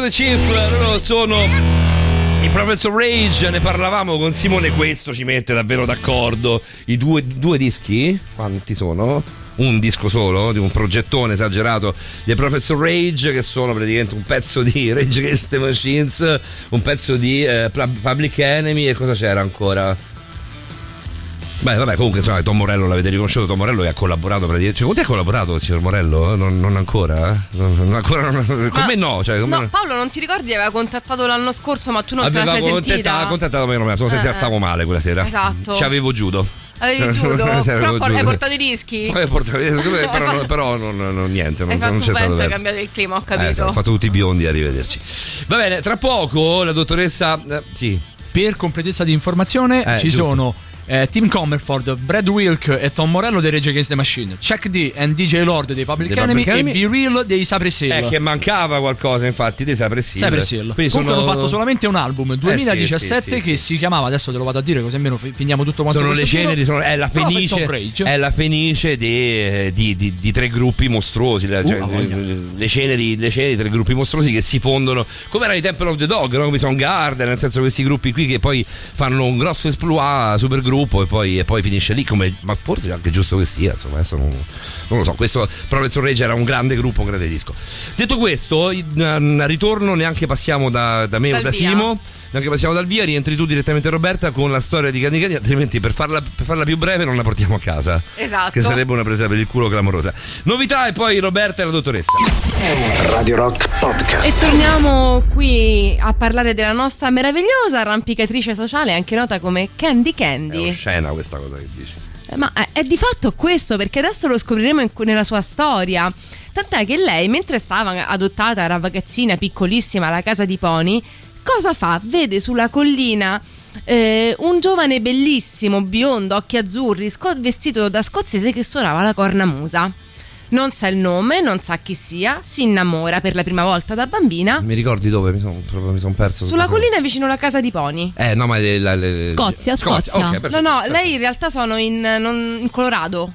To Chief, loro sono i Professor Rage, ne parlavamo con Simone, questo ci mette davvero d'accordo. I due, due dischi, quanti sono? Un disco solo, di un progettone esagerato dei Professor Rage, che sono praticamente un pezzo di Rage Against the Machines, un pezzo di eh, Pub- Public Enemy e cosa c'era ancora? Beh, vabbè, comunque insomma, Tom Morello l'avete riconosciuto, Tom Morello che ha collaborato praticamente. Cioè, con te ha collaborato signor Morello? Non, non ancora? eh? Non, non ancora non- con Ma- me no, cioè, con me No, Paolo, non ti ricordi? Aveva contattato l'anno scorso, ma tu non te Aveva la sei contenta- sentita. contattato me, ma sono sentita, Eh, stavo male quella sera. Esatto. Ci avevo judo. Avevi giudo, però hai portato i dischi. Poi ho portato- però, Hai fatto- però non, non- niente, non, Hai fatto non c'è stato vento hai cambiato il clima, ho Eh, capito. ho fatto tutti i biondi, arrivederci. Va bene, tra poco la dottoressa. eh, sì. Per completezza di informazione Eh, ci giusto. sono eh, Tim Comerford, Brad Wilk e Tom Morello dei Rage Against the Machine, Chuck D and DJ Lord dei Public Dei Enemy, Public Enemy. e Be Real dei Cypress Hill. È che mancava qualcosa, infatti, dei Cypress Hill. Cypress Hill. Quindi Comunque sono- hanno fatto solamente un album Eh, 2017 sì, sì, sì, che si chiamava, adesso te lo vado a dire così almeno fi- finiamo tutto quanto sono le ceneri, sono- è la fenice, è la fenice di, di- di- di tre gruppi mostruosi. cioè, Uh, voglia. le, ceneri, le ceneri di tre gruppi mostruosi che si fondono come era i Temple of the Dog, no? come sono Garden, nel senso questi gruppi qui che poi fanno un grosso esploit, super gruppo e poi, e poi finisce lì. Come, ma forse è anche giusto che sia, insomma, adesso non, non lo so. Questo Professor Rage era un grande gruppo, un grande disco. Detto questo, in- al ritorno neanche passiamo da, da me o Dal da via. Simo. Neanche passiamo dal via, rientri tu direttamente Roberta con la storia di Candy Candy, altrimenti per farla, per farla più breve non la portiamo a casa. Esatto. Che sarebbe una presa per il culo clamorosa. Novità e poi Roberta e la dottoressa. Radio Rock E Podcast. torniamo qui a parlare della nostra meravigliosa arrampicatrice sociale, anche nota come Candy È Candy. oscena questa cosa che dici. Eh, Ma è, è di fatto questo, perché adesso lo scopriremo in- nella sua storia. Tant'è che lei, mentre stava adottata, era ragazzina piccolissima alla casa di Pony, cosa fa? Vede sulla collina eh, un giovane bellissimo, biondo, occhi azzurri, sco- vestito da scozzese che suonava la cornamusa. Non sa il nome, non sa chi sia, si innamora per la prima volta da bambina. Mi ricordi dove? Mi sono son perso. Sulla Cosa- collina vicino alla casa di Pony. Eh, no, ma le, la- le- Scozia, Scozia. ok, No, perfetto. no, lei in realtà sono in, non- in Colorado.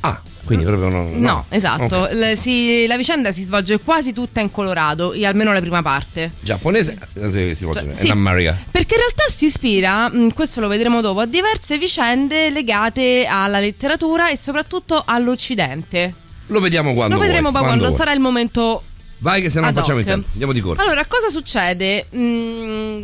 Ah, quindi proprio non. No, esatto. Ok. Le- si- la vicenda si svolge quasi tutta in Colorado, almeno la prima parte. Giapponese. eh, si può dire, sì. in America. Perché in realtà si ispira, mh, questo lo vedremo dopo, a diverse vicende legate alla letteratura e soprattutto all'Occidente. Lo vediamo quando. lo vedremo vuoi, poi quando, vuoi. sarà il momento Vai, che se no non facciamo il tempo. Andiamo di corsa. Allora, cosa succede? Mm,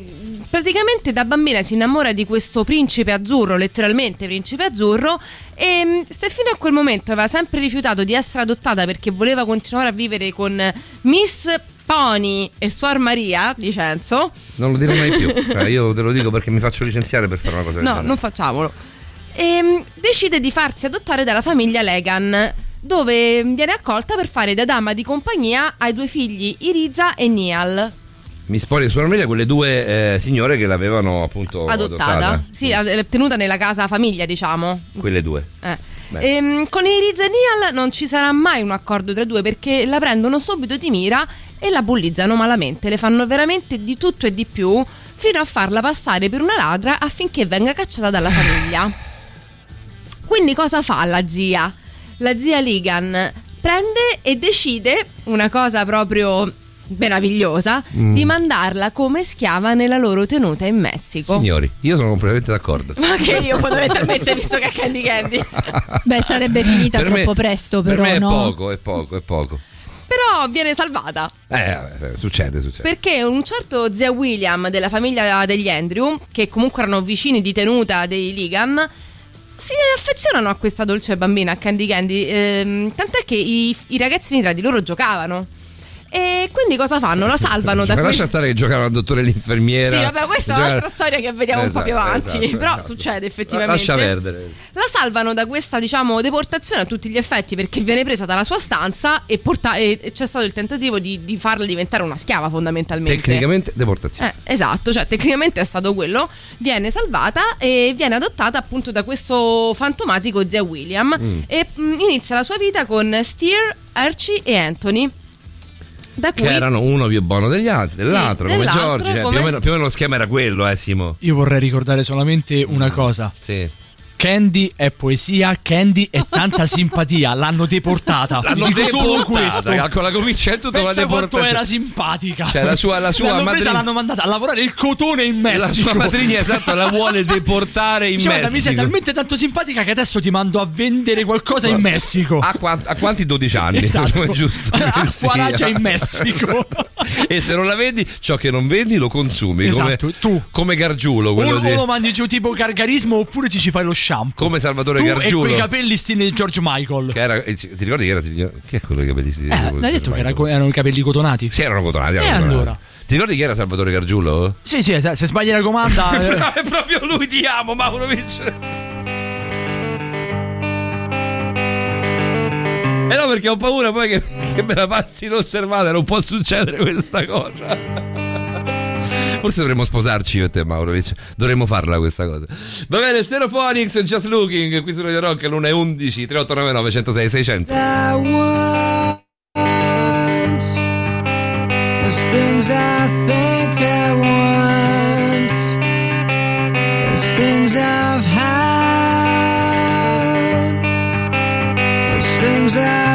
praticamente da bambina si innamora di questo principe azzurro, letteralmente principe azzurro, e mm, se fino a quel momento aveva sempre rifiutato di essere adottata perché voleva continuare a vivere con Miss Pony e Suor Maria, licenzo, Non lo dirò mai più. Cioè, io te lo dico perché mi faccio licenziare per fare una cosa del no, genere. non facciamolo, e, decide di farsi adottare dalla famiglia Legan. Dove viene accolta per fare da dama di compagnia ai due figli Iriza e Nial. Mi spoglio su Armelia quelle due eh, signore che l'avevano appunto adottata. adottata. Sì, eh, tenuta nella casa famiglia, diciamo. Quelle due. Eh. Ehm, con Iriz e Nial non ci sarà mai un accordo tra i due perché la prendono subito di mira e la bullizzano malamente, le fanno veramente di tutto e di più fino a farla passare per una ladra affinché venga cacciata dalla famiglia. Quindi cosa fa la zia? La zia Ligan prende e decide una cosa proprio meravigliosa Mm. di mandarla come schiava nella loro tenuta in Messico. Signori, io sono completamente d'accordo. Ma che io fondamentalmente visto che è Candy Candy. Beh, sarebbe finita Per me- troppo presto, per però, me è no? poco, è poco, è poco. Però viene salvata Eh, vabbè, succede, succede. perché un certo zia William della famiglia degli Andrew, che comunque erano vicini di tenuta dei Ligan, si affezionano a questa dolce bambina, Candy Candy. ehm, tant'è che i, i ragazzini tra di loro giocavano. E quindi cosa fanno? La salvano da Ma quel... lascia stare che giocano al dottore e l'infermiera. Sì, vabbè, questa è Giocano- un'altra storia che vediamo un po' più Esatto, avanti. esatto, però esatto. succede effettivamente. Lascia perdere. La salvano da questa, diciamo, deportazione a tutti gli effetti perché viene presa dalla sua stanza e, porta- e- c'è stato il tentativo di, di farla diventare una schiava fondamentalmente. Tecnicamente deportazione. Eh, esatto, cioè tecnicamente è stato quello. Viene salvata e viene adottata appunto da questo fantomatico zia William Mm. e mm, inizia la sua vita con Steer, Archie e Anthony. Da cui Che erano uno più buono degli altri, dell'altro, come dell'altro, Giorgi. eh, come- Più, o meno, più o meno lo schema era quello, eh, Simo. Io vorrei ricordare solamente una cosa. Sì. Candy è poesia, Candy è tanta simpatia. L'hanno deportata. L'hanno Dico solo deportata, questo. calcola come c'è tutta la Pensa quanto era simpatica. Cioè, la sua- la sua l'hanno presa, madrina- l'hanno mandata a lavorare il cotone in Messico. La sua madrigna esatto la vuole deportare in Dice, guarda, mi sei Messico. talmente tanto simpatica che adesso ti mando a vendere qualcosa in Messico. A, qua- a quanti 12 anni? Esatto. Giusto A sia. Guaracia in Messico. e se non la vendi, ciò che non vendi lo consumi. Esatto, come, come Gargiulo, O di. lo mangi giù tipo gargarismo oppure ci ci fai lo shampoo. Come Salvatore tu Gargiulo. e quei capelli stile George Michael. Che era, eh, ti ricordi che era signor- Chi è quello che capelli si Eh, hai detto che era- erano i capelli cotonati? Sì, erano cotonati. E erano cotonati. allora? Ti ricordi chi era Salvatore Gargiulo? Sì, sì, se sbagli la comanda. eh. Però è proprio lui, ti amo, Maurovic. Eh no, perché ho paura poi che, che me la passi inosservata, non può succedere questa cosa. Forse dovremmo sposarci io e te, Maurovic. Dovremmo farla questa cosa. Va bene, Stereophonics, Just Looking, qui su Radio Rock, l'1 11 3899 106 600. I want There's things I think I want There's things I've had There's things I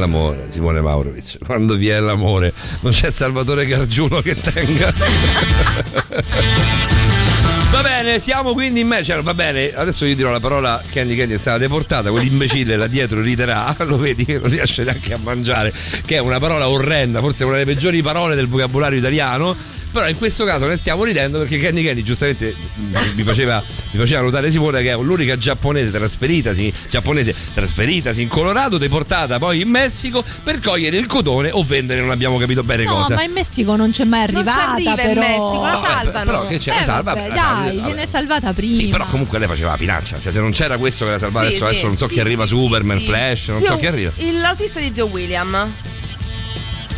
l'amore, Simone Maurovic, quando vi è l'amore, non c'è Salvatore Gargiulo che tenga. Va bene, siamo quindi in me. Cioè, va bene, adesso io dirò la parola Candy Candy è stata deportata. Quell'imbecille là dietro riderà, lo vedi, non riesce neanche a mangiare. Che è una parola orrenda, forse una delle peggiori parole del vocabolario italiano. Però in questo caso ne stiamo ridendo perché Candy Candy giustamente mi faceva, mi faceva notare Simone che è l'unica giapponese trasferitasi, giapponese trasferitasi in Colorado, deportata poi in Messico per cogliere il cotone o vendere, non abbiamo capito bene No, cosa. ma in Messico non c'è mai Non ci arrivata. arriva in però. Messico, la No, vabbè, salvano. però che c'è? La Eh, salva, vabbè, la dai, salva, viene vabbè. salvata prima. Sì, però comunque lei faceva la financia, cioè se non c'era questo che la salvava Sì, adesso, sì. adesso non so Sì, chi arriva sì, Superman. Flash, non Zio- so chi arriva. il- L'autista di Zio William.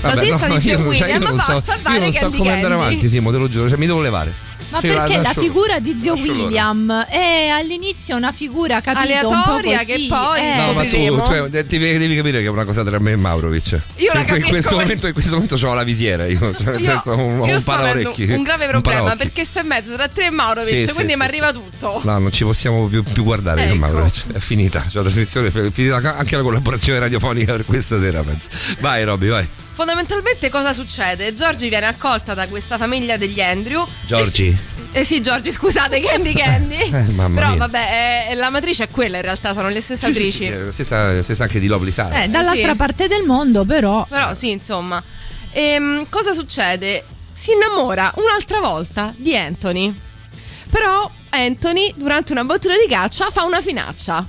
Vabbè, L'autista no, di Zio cioè, William non va so, a salvare io non so Candy come andare avanti, Simo, te lo giuro, cioè mi devo levare. Ma Cioè, perché la lascio- figura di zio. William è all'inizio una figura capito un po' Aleatoria, così. che poi eh. No, ma tu cioè, de- devi, devi capire che è una cosa tra me e Maurovic. Io la in, que- in capisco, questo ma- momento, in questo momento ho la visiera, io, cioè, nel Io, senso ho un, io un sto avendo paraorecchi. un grave problema paraocchi. perché sto in mezzo tra te e Maurovic, Sì, quindi sì, mi sì. arriva tutto. No, non ci possiamo più, più guardare con Ecco. Maurovic. È finita. Cioè, la trasmissione è finita anche la collaborazione radiofonica per questa sera, penso. Vai, Robby, vai. Fondamentalmente cosa succede? Giorgi viene accolta da questa famiglia degli Andrew. Giorgi. Eh sì, Giorgi, scusate, Candy Candy. Eh, mamma Però mia. vabbè, eh, la matrice è quella in realtà, sono le stesse Sì, sì, attrici. sì, sì, stessa, stessa anche di Lovely Sara. Eh, dall'altra Sì. parte del mondo, però. Però sì, insomma. Ehm, cosa succede? Si innamora un'altra volta di Anthony. Però Anthony, durante una battuta di caccia, fa una finaccia.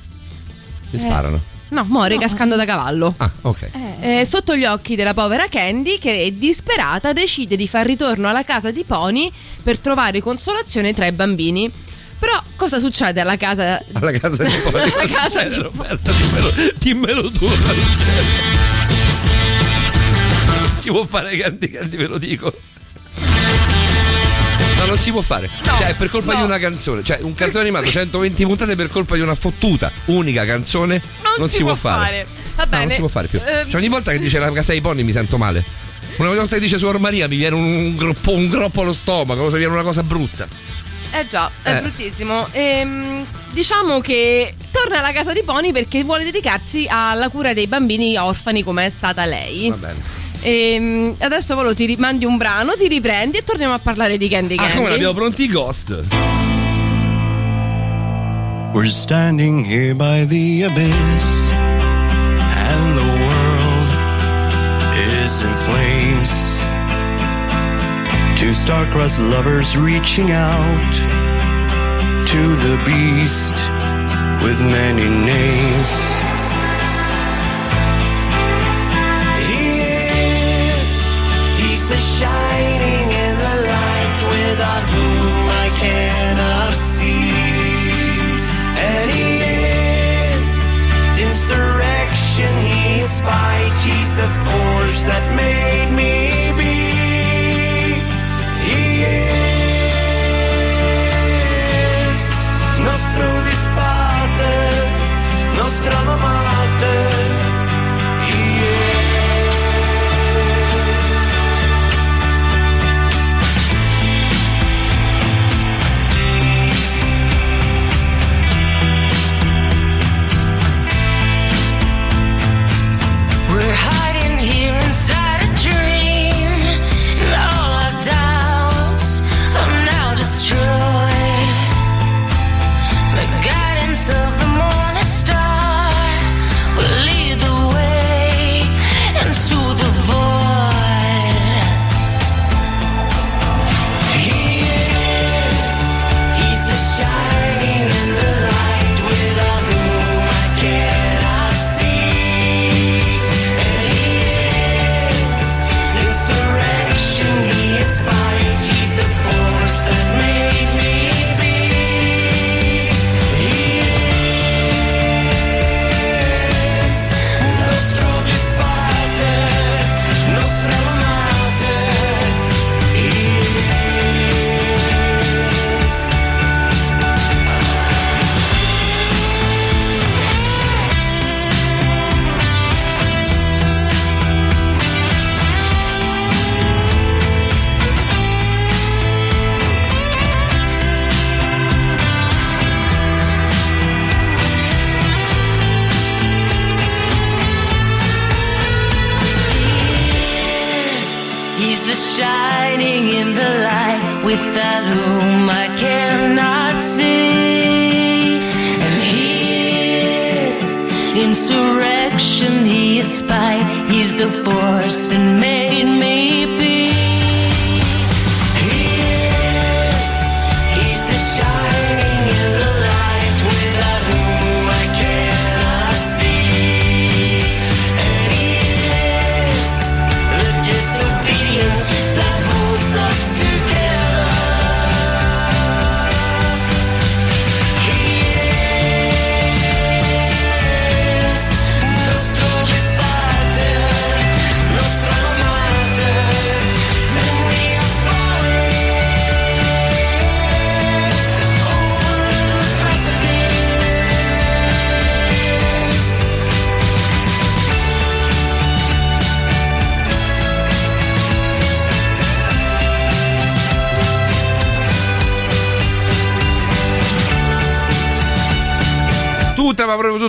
Si sparano. No, muore cascando da cavallo. Ah, ok. Eh, sotto gli occhi della povera Candy, che disperata decide di far ritorno alla casa di Pony per trovare consolazione tra i bambini. Però cosa succede alla casa? Alla casa di Pony. Alla casa Eh, di Roberta, dimmelo, dimmelo tu. Non si può fare Candy Candy, ve lo dico. No, non si può fare. cioè, è per colpa di una canzone. Cioè, un cartone animato 120 puntate per colpa di una fottuta unica canzone. Non, si, può fare. Va No, non si può fare più. Ehm, Cioè, ogni volta che dice la casa dei ponni mi sento male. Una volta che dice Suor Maria mi viene un, groppo, un groppo allo stomaco, mi viene una cosa brutta. Eh già, è Eh. bruttissimo. Ehm, diciamo che torna alla casa di Pony perché vuole dedicarsi alla cura dei bambini orfani come è stata lei. Va bene. Ehm, adesso Volo ti mandi un brano, ti riprendi e torniamo a parlare di Candy Ah, Candy. come l'abbiamo pronti i ghost? We're standing here by the abyss, and the world is in flames. Two star-crossed lovers reaching out to the beast with many names. Shining in the light without whom I cannot see. And he is insurrection, he is spite, he's the force that made me be. He is nostro disparte, nostra amate.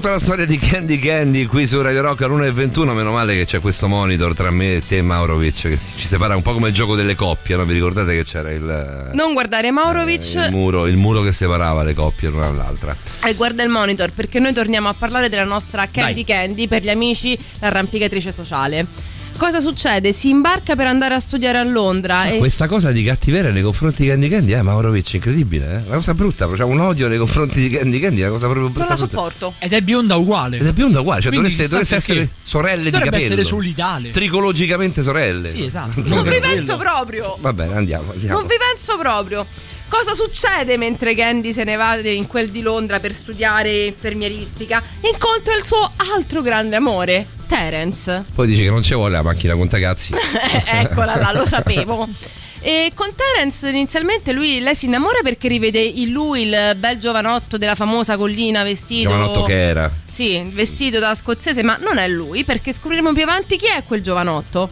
Tutta, la storia di Candy Candy qui su Radio Rock all'1.21. Meno male che c'è questo monitor tra me e te, Maurovic, che ci separa un po' come il gioco delle coppie. No? Vi ricordate che c'era il, Non guardare Maurovic il muro, il muro che separava le coppie l'una dall'altra? e guarda il monitor perché noi torniamo a parlare della nostra Candy Candy per gli amici l'arrampicatrice sociale. Cosa succede? Si imbarca per andare a studiare a Londra e Questa cosa di cattiveria nei confronti di Candy Candy, eh, Maurovic, incredibile, eh? Una cosa brutta, c'è un odio nei confronti di Candy Candy, è una cosa proprio brutta. non la brutta. sopporto. Ed è bionda uguale. Ed è bionda uguale, cioè Quindi dovreste, dovreste essere sorelle Dovrebbe di capello. essere solidale. Tricologicamente sorelle. Sì, esatto. Non vi penso proprio. Va bene, andiamo, andiamo. Non vi penso proprio. Cosa succede mentre Candy se ne va in quel di Londra per studiare infermieristica? Incontra il suo altro grande amore, Terence. Poi dici che non ci vuole la macchina con cazzi. Eccola là, lo sapevo. E con Terence inizialmente lui, lei si innamora perché rivede in lui il bel giovanotto della famosa collina vestito. Giovanotto che era. Sì, vestito da scozzese, ma non è lui perché scopriremo più avanti chi è quel giovanotto.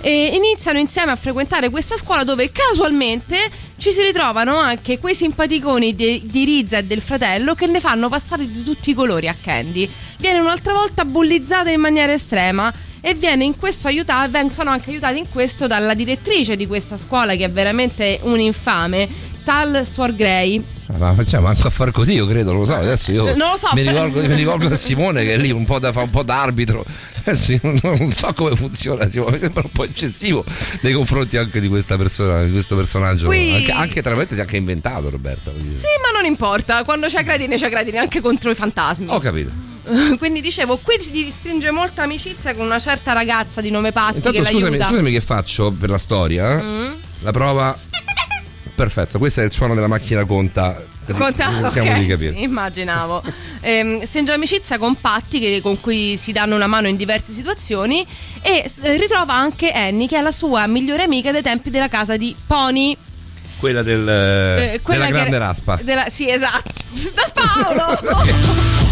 E iniziano insieme a frequentare questa scuola dove casualmente ci si ritrovano anche quei simpaticoni di, di Riza e del fratello che ne fanno passare di tutti i colori a Candy. Viene un'altra volta bullizzata in maniera estrema e viene in questo aiutata, sono anche aiutati in questo dalla direttrice di questa scuola che è veramente un infame, tal Suor Gray. Ma cioè, manco a far così, io credo, lo so. Adesso io Non lo so, mi, rivolgo, mi rivolgo a Simone che è lì un po' da, fa un po' da arbitro. Adesso io non, non so come funziona, Simone, mi sembra un po' eccessivo nei confronti anche di questa persona, di questo personaggio. Qui- Anche, anche tra parentesi anche inventato, Roberta. voglio dire. Sì, ma non importa, quando c'è Gradini c'è Gradini anche contro i fantasmi. Ho capito. Quindi dicevo, qui si stringe molta amicizia con una certa ragazza di nome Patti Intanto che scusami, l'aiuta. scusami che faccio per la storia. eh? Mm. La prova. Perfetto, questo è il suono della macchina conta. Conta- ok, sì, immaginavo. Ehm, stringe amicizia con Patti che- con cui si danno una mano in diverse situazioni e eh, ritrova anche Annie che è la sua migliore amica dei tempi della casa di Pony. Quella del, Eh, quella della che- grande raspa. della- sì, esatto. Da Paolo!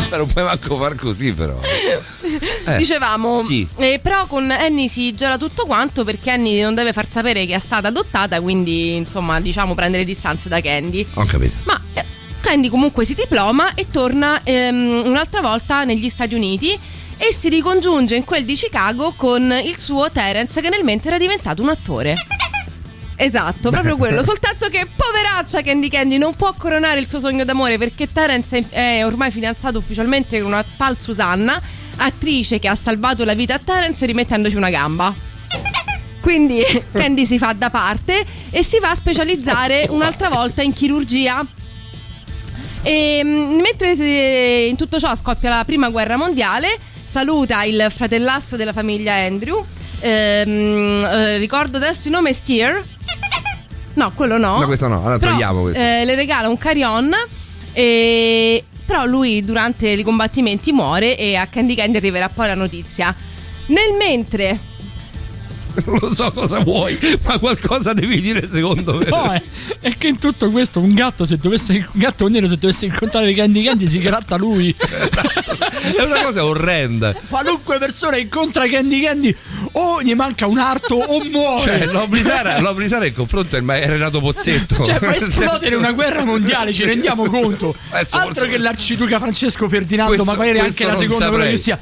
non puoi manco far così, però. Eh, Dicevamo, Sì. eh, però con Annie si gela tutto quanto perché Annie non deve far sapere che è stata adottata, quindi insomma diciamo prende le distanze da Candy. Ho capito. Ma eh, Candy comunque si diploma e torna ehm, un'altra volta negli Stati Uniti e si ricongiunge in quel di Chicago con il suo Terence che nel mentre era diventato un attore. Esatto, proprio quello. Soltanto che poveraccia Candy Candy non può coronare il suo sogno d'amore perché Terence è ormai fidanzato ufficialmente con una tal Susanna, attrice che ha salvato la vita a Terence rimettendoci una gamba. Quindi Candy si fa da parte e si va a specializzare un'altra volta in chirurgia. E mm, mentre in tutto ciò scoppia la prima guerra mondiale, saluta il fratellastro della famiglia Andrew. Ehm, eh, ricordo adesso il nome Steer. No, quello no. No, questo no, allora Però, togliamo questo. eh, le regala un carillon. E... Però lui durante i combattimenti muore e a Candy Candy arriverà poi la notizia. Nel mentre Non lo so cosa vuoi, ma qualcosa devi dire secondo me. No, è, è che in tutto questo un gatto, se dovesse un gatto nero, se dovesse incontrare Candy Candy, si gratta lui. È una cosa orrenda. Qualunque persona incontra Candy Candy, o gli manca un arto o muore. Cioè, l'Oblisara, l'Oblisara in confronto è il ma- è Renato Pozzetto. Cioè, Nel esplodere una guerra mondiale, ci rendiamo conto. Adesso Altro forse che l'arciduca Francesco Ferdinando, questo- magari questo anche la seconda, quello che sia.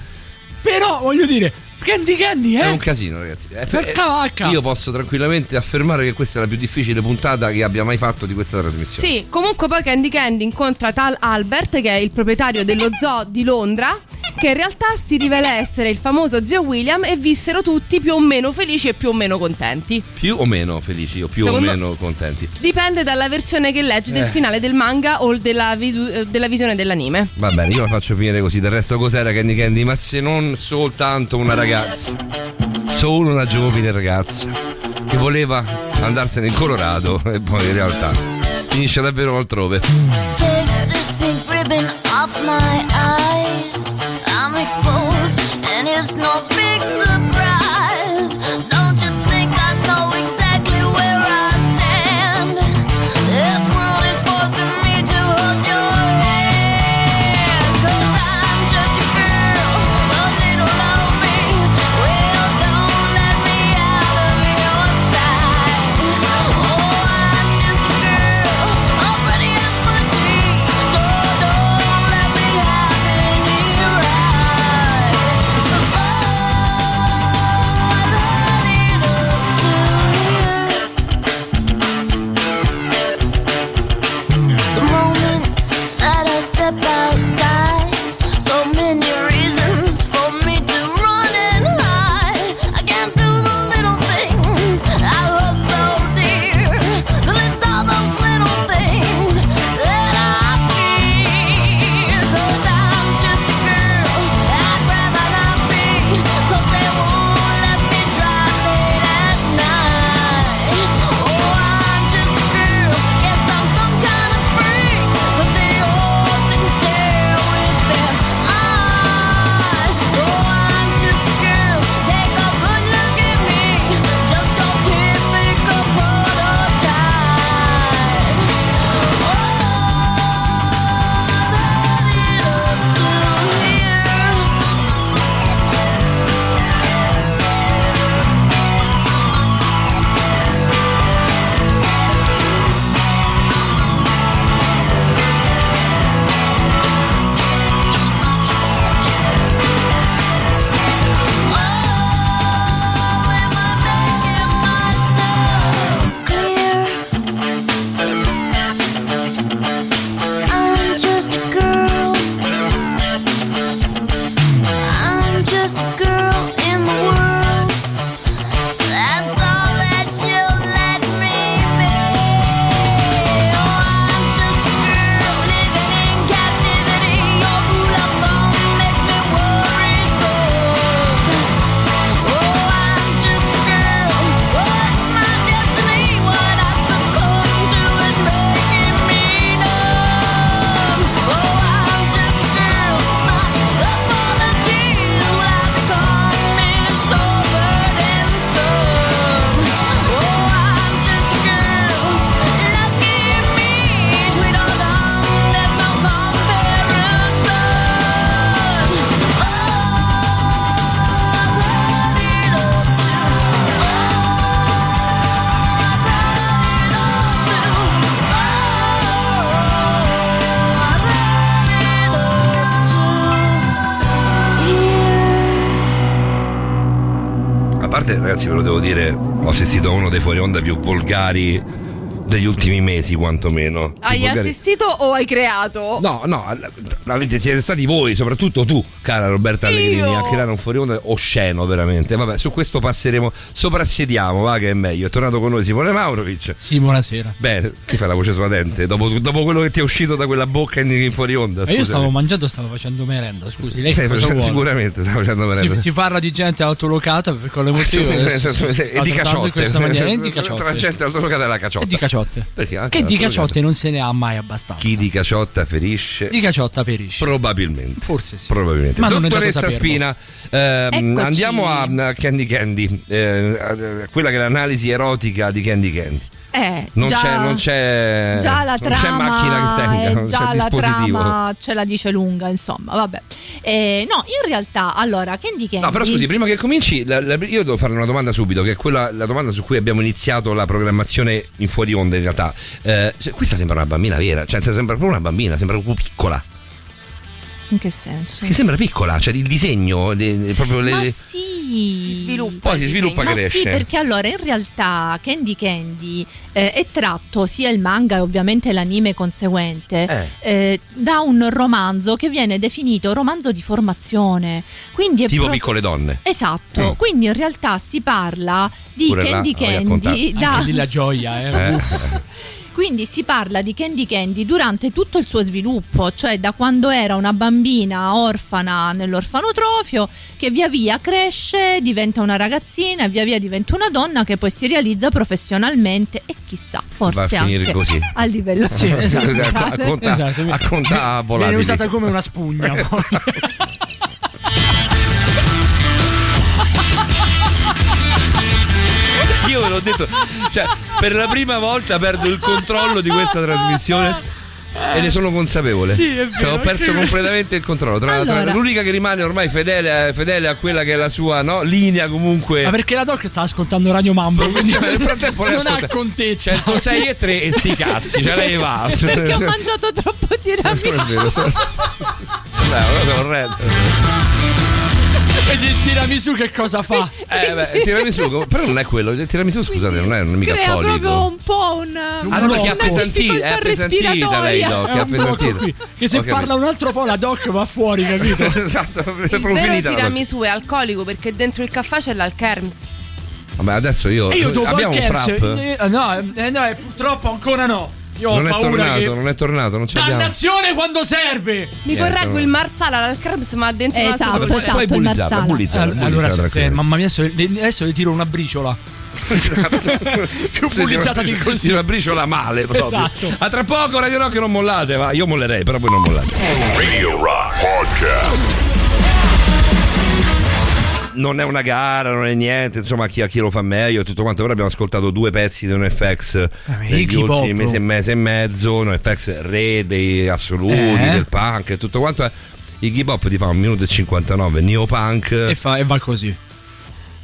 Però, voglio dire, Candy Candy, eh? È un casino, ragazzi. Eh, Porca eh, vacca. Io posso tranquillamente affermare che questa è la più difficile puntata che abbia mai fatto di questa trasmissione. Sì, comunque poi Candy Candy incontra tal Albert, che è il proprietario dello zoo di Londra, che in realtà si rivela essere il famoso zio William e vissero tutti più o meno felici e più o meno contenti. Più o meno felici o più Secondo- o meno contenti. Dipende dalla versione che leggi del Eh. finale del manga o della, visu- eh, della visione dell'anime. Va bene, io la faccio finire così. Del resto, cos'era Candy Candy? Ma se non soltanto una ragazza, solo una giovane ragazza che voleva andarsene in Colorado e poi in realtà finisce davvero altrove. Take this pink ribbon off my eyes. I'm exposed, and it's no big surprise. Ragazzi, ve lo devo dire, ho assistito a uno dei fuori onda più volgari degli ultimi mesi, quantomeno. Hai volgari- assistito o hai creato? No, no, avete- siete stati voi, soprattutto tu, cara Roberta Allegrini, a creare un fuori onda osceno, veramente. Vabbè, su questo passeremo, soprassediamo, va che è meglio. È tornato con noi Simone Maurovic. Sì, buonasera. Bene, ti fai la voce suadente dopo, dopo quello che ti è uscito da quella bocca in, in fuori onda. Ma io stavo mangiando e stavo facendo merenda, scusi. Lei Stai cosa facendo- vuole? sicuramente stavo facendo merenda. Si, si parla di gente autolocata per quale motivo? e di trattando in caciotte. questa maniera. E di Tra caciotte. gente autolocata della caciotta. E di caciotte. Perché anche Che di caciotte non se ne ha mai abbastanza. Chi di caciotta ferisce? Di caciotta perisce. Probabilmente. Forse sì. Probabilmente. Ma non è dato Dottoressa. Spina, ehm, andiamo a, Candy Candy, eh, quella che è l'analisi erotica di Candy Candy. Eh, Non già, c'è, non c'è, già la non trama c'è macchina che tenga, eh, non già c'è la trama ce la dice lunga insomma vabbè Eh, no in realtà allora Candy Candy No, però scusi, prima che cominci, la- la- io devo fare una domanda subito, che è quella, la domanda su cui abbiamo iniziato la programmazione in fuori onda in realtà. Eh, questa sembra una bambina vera, cioè sembra proprio una bambina, sembra proprio piccola. In che senso? Che sembra piccola, cioè il disegno, de- proprio le. Ma sì, si sviluppa. Poi si sviluppa Ma cresce. sì, perché allora in realtà Candy Candy eh, è tratto sia il manga e ovviamente l'anime conseguente eh, da un romanzo che viene definito romanzo di formazione. Quindi è Tipo pro- piccole donne. Esatto, Mm. quindi in realtà si parla di Pure là, Candy voglio Candy da, Anche lì la gioia, eh. Quindi si parla di Candy Candy durante tutto il suo sviluppo, cioè da quando era una bambina orfana nell'orfanotrofio, che via via cresce, diventa una ragazzina e via via diventa una donna che poi si realizza professionalmente e chissà, forse Va a finire anche così. a livello Sì, esatto, a conta- Esatto, a conta viene usata come una spugna. poi. Io ve l'ho detto, cioè, per la prima volta perdo il controllo di questa trasmissione. E ne sono consapevole. Sì, è Cioè, vero, ho perso completamente il controllo. Tra, tra- Allora. l'unica che rimane ormai fedele, fedele a quella che è la sua no, linea, comunque. Ma perché la Doc sta ascoltando Radio Mambo, quindi nel frattempo lei non ha ascolta- contezza. 106 e 3 e sti cazzi, cioè lei va. Perché ho mangiato troppo Non è tiramisù. vero, sono- cosa Vedi il tiramisù che cosa fa? Eh, beh, il tiramisù, però non è quello. Il tiramisù, scusate, non è mica Crea proprio alcolico. un po' un, Ah, no, perché è una è difficoltà appesantita lei, respiratoria. Doc, è È un qui. Che se capito. parla un altro po' la Doc va fuori, capito? esatto, è Il proprio vero finita la tiramisù è alcolico perché dentro il caffè c'è l'alkerms. Vabbè, adesso io. E io dopo abbiamo il un frap. eh, no, eh, no, eh, purtroppo ancora no. Io ho Non è paura tornato, che non è tornato, non l'abbiamo. Dannazione quando serve! Mi Niente, correggo, no. il marsala l'alkerms ma dentro un altro Esatto, concetto. esatto, Poi il bullizzata, marsala. bullizzata, Allora, bullizzata, se- mamma mia, adesso, adesso le tiro una briciola. Più Sì, bullizzata di così. tira una briciola male proprio. Esatto. A tra poco Radio Rock non mollate, va. Io mollerei, però voi non mollate. Radio Rock Podcast. Non è una gara, non è niente, insomma, chi, a chi lo fa meglio e tutto quanto. Però abbiamo ascoltato due pezzi di NFX negli ultimi mese e mese e mezzo. NFX re dei assoluti, Eh. del punk e tutto quanto. Iggy Pop ti fa un minuto e 59, neopunk. E, fa, e va così.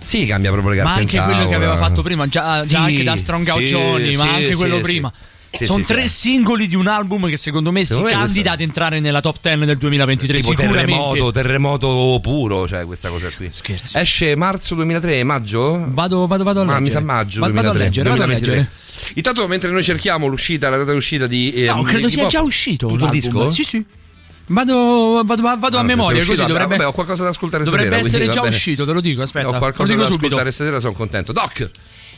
Sì, cambia proprio le Ma carte anche in quello che aveva fatto prima, già, già Sì, anche da Strong Out sì, Johnny, ma sì, anche quello prima. Sì, Sono sì, tre sì. singoli di un album che secondo me si Secondo me candida ad entrare nella top 10 del 2023. Tipo sicuramente. terremoto, terremoto puro, cioè questa cosa qui. Scherzi. Esce marzo 2003, maggio? Vado, vado, vado a Ah, leggere. mi sa maggio Vado, 2003. vado a leggere, vado a 2023. leggere. Intanto mentre noi cerchiamo l'uscita, la data d'uscita di eh, No, credo Iggy sia già uscito tutto il l'album. disco? Sì, sì. Vado, vado, vado Ah, a memoria, è così uscito, dovrebbe, vabbè, ho qualcosa da ascoltare dovrebbe stasera, essere quindi già uscito, te lo dico, aspetta. Ho qualcosa da subito. ascoltare stasera, sono contento. Doc,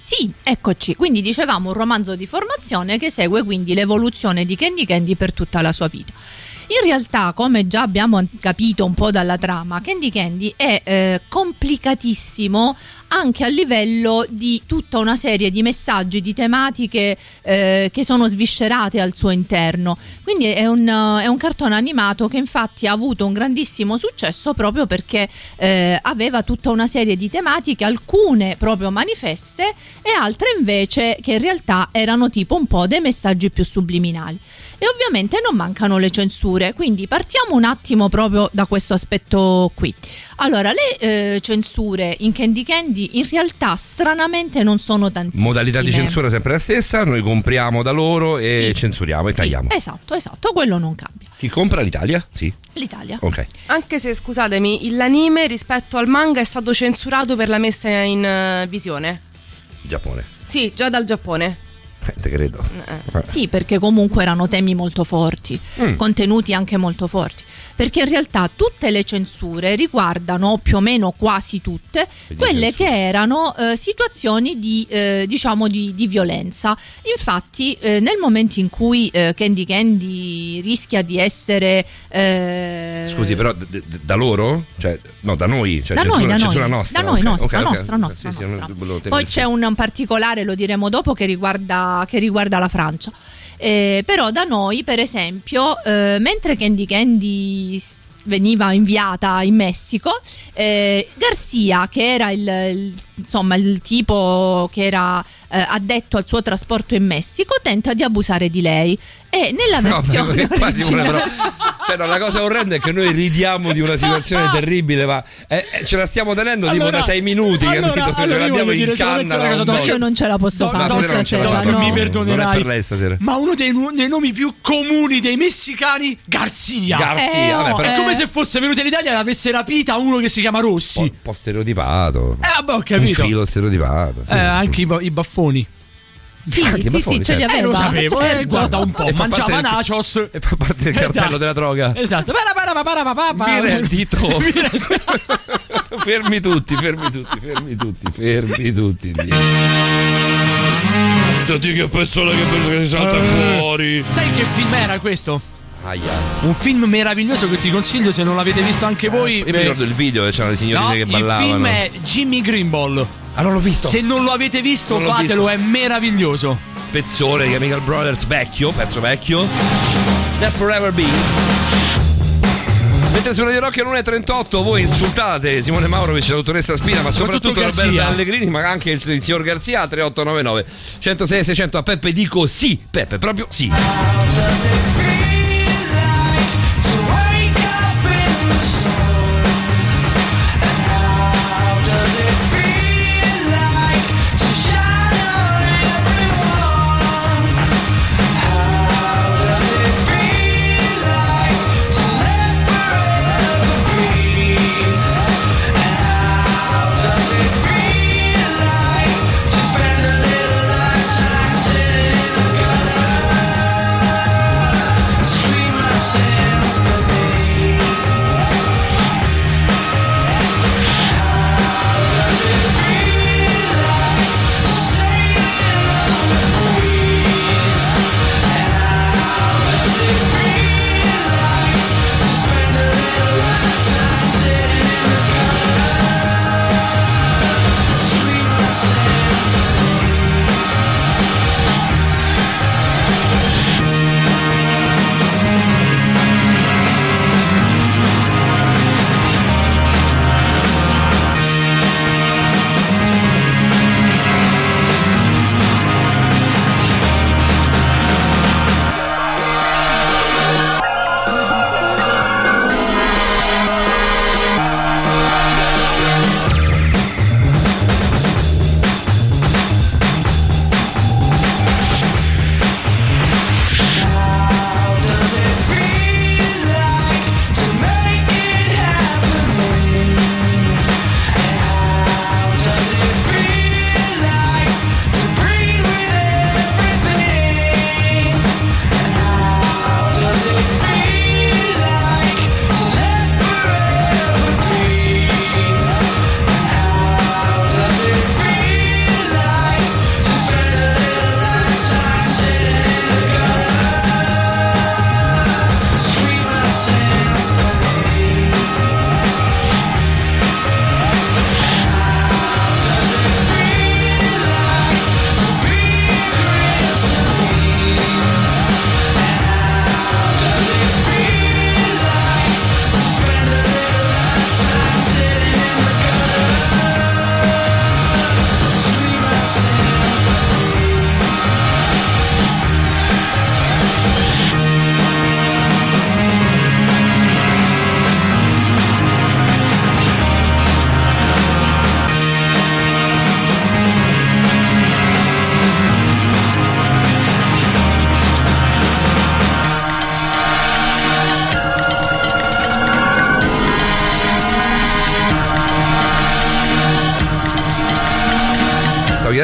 Sì, eccoci. Quindi dicevamo un romanzo di formazione che segue quindi l'evoluzione di Candy Candy per tutta la sua vita. In realtà, come già abbiamo capito un po' dalla trama, Candy Candy è eh, complicatissimo anche a livello di tutta una serie di messaggi, di tematiche eh, che sono sviscerate al suo interno. Quindi è un, eh, è un cartone animato che infatti ha avuto un grandissimo successo proprio perché eh, aveva tutta una serie di tematiche, alcune proprio manifeste e altre invece che in realtà erano tipo un po' dei messaggi più subliminali. E ovviamente non mancano le censure, quindi partiamo un attimo proprio da questo aspetto qui. Allora, le eh, censure in Candy Candy in realtà stranamente non sono tantissime. modalità di censura sempre la stessa, noi compriamo da loro e Sì. censuriamo e Sì, tagliamo. esatto, esatto, quello non cambia. Chi compra l'Italia? Sì. L'Italia. Ok. Anche se, scusatemi, l'anime rispetto al manga è stato censurato per la messa in eh, visione. Giappone. Sì, già dal Giappone. Eh, te credo. Eh. Sì, perché comunque erano temi molto forti, Mm. contenuti anche molto forti. Perché in realtà tutte le censure riguardano più o meno quasi tutte quelle che erano eh, situazioni di, eh, diciamo di, di violenza. Infatti, eh, nel momento in cui eh, Candy Candy rischia di essere eh, Scusi, però d- d- da loro? Cioè, no, da noi? Cioè, da noi, censura, da censura noi, nostra? da noi, ok, nostra, ok, ok. nostra, nostra, Sì, sì, nostra. volevo Poi c'è un particolare, lo diremo dopo, che riguarda, che riguarda la Francia. Eh, però da noi, per esempio, eh, mentre Candy Candy veniva inviata in Messico, eh, Garcia, che era il, il insomma il tipo che era eh, addetto al suo trasporto in Messico tenta di abusare di lei e nella No, versione perché quasi una però- cioè, no, la cosa orrenda è che noi ridiamo di una situazione terribile, ma eh, eh, ce la stiamo tenendo tipo Allora- da sei minuti, allora- capito? allora ce io l'abbiamo in dire canna. no, po'. io non ce la posso No, fare no, stasera la stasera, non mi no. perdonerai. Per. Ma uno dei, nu- dei nomi più comuni dei messicani, Garzia. Garzia, Eh, vabbè, però È eh. come se fosse venuto in Italia e l'avesse rapita uno che si chiama Rossi. un po' stereotipato. Eh, vabbè, ho Un capito. filo stereotipato. sì, Eh, sì. anche i, ba- i baffoni. Sì, Anche sì, Baffoni, sì, ce li certo. Eh, lo aveva. sapevo. Eh, certo. guarda un po'. E fa Mangiava parte del- nachos. E fa parte del cartello Esatto. della droga. Esatto. Para, para, para, para, para, para. Mi reddito. fermi tutti, fermi tutti, fermi tutti, fermi tutti. Senti che pezzola che bello che si salta Eh. fuori. Sai che film era questo? Aia. Un film meraviglioso che ti consiglio se non l'avete visto anche voi. Io mi eh, ricordo il video che c'erano le signorine no, che il ballavano. film è Jimmy Greenball. Ah, non l'ho visto. Se non lo avete visto, Non fatelo, visto. è meraviglioso. Pezzone di Chemical Brothers vecchio, pezzo vecchio. That Forever Be. Mentre su Radio Rock è l'1.38 voi insultate Simone Maurovic e la dottoressa Spina, ma soprattutto, Soprattutto Garzia. Allegrini, ma anche il, il signor Garzia 3899 106 600 a Peppe dico sì, Peppe, proprio sì.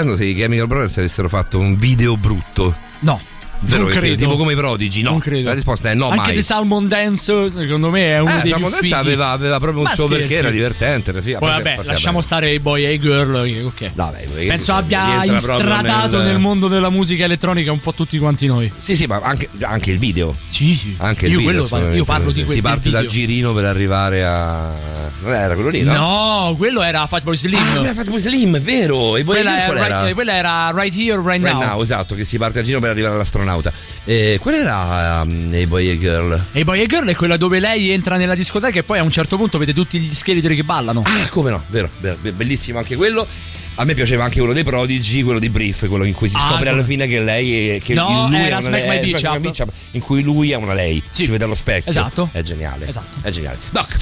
Chiedendo se i Chemical Brothers avessero fatto un video brutto. No. Non credo. Tipo come i prodigi, no. Non credo. La risposta è no, Anche mai. The Salmon Dance, secondo me, è uno Eh, dei Salmon più Dance aveva, aveva proprio un Ma suo perché, scherzi. era divertente. era figa. Poi Perché- vabbè, perché, lasciamo stare i boy e i girl. Ok. perché Penso abbia instradato nel- nel... mondo della musica elettronica un po' tutti quanti noi. Sì, sì, ma anche, anche il video. Sì, sì. Anche il Io video. quello parlo- io parlo di assolutamente. quel- Si parte dal video. girino per arrivare a. Non era quello lì, no? No, quello era Fatboy Slim. Ah, quello era Fatboy Slim, è vero. E quella, era? right, quella era Right Here, Right, Right Now. now, esatto, che si parte al giro per arrivare all'astronauta. Eh, quella era um, Hey Boy e Girl. E Boy e Girl è quella dove lei entra nella discoteca e poi a un certo punto vede tutti gli scheletri che ballano. Ah, come no, vero, vero, be- bellissimo anche quello. A me piaceva anche quello dei Prodigy, quello di Brief, quello in cui si Ah, scopre alla quello- fine che lei è, che No, lui era è una Smack lei, eh. Bitch Up, in cui lui è una lei. Si vede allo specchio. Esatto. È geniale. Esatto. È geniale. Doc.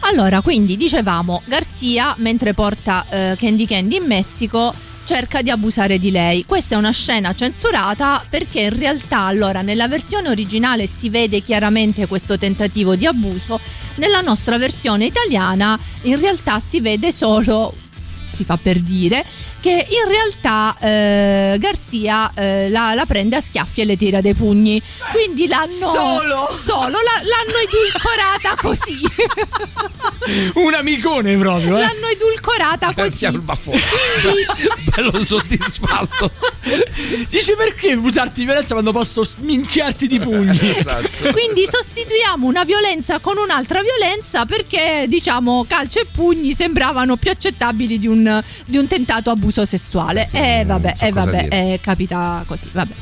Allora, quindi dicevamo, Garcia, mentre porta eh, Candy Candy in Messico, cerca di abusare di lei. Questa è una scena censurata perché in realtà, allora, nella versione originale si vede chiaramente questo tentativo di abuso, nella nostra versione italiana in realtà si vede solo si fa per dire che in realtà eh, Garcia eh, la, la prende a schiaffi e le tira dei pugni quindi l'hanno Solo? solo la- l'hanno edulcorata così Un amicone proprio, eh. l'hanno edulcorata così Grazie al baffone. Bello soddisfatto. Dice perché usarti violenza quando posso minchiarti di pugni? Esatto. quindi sostituiamo una violenza con un'altra violenza perché diciamo calcio e pugni sembravano più accettabili di un, di un tentato abuso sessuale e vabbè, so e cosa vabbè eh, capita così vabbè.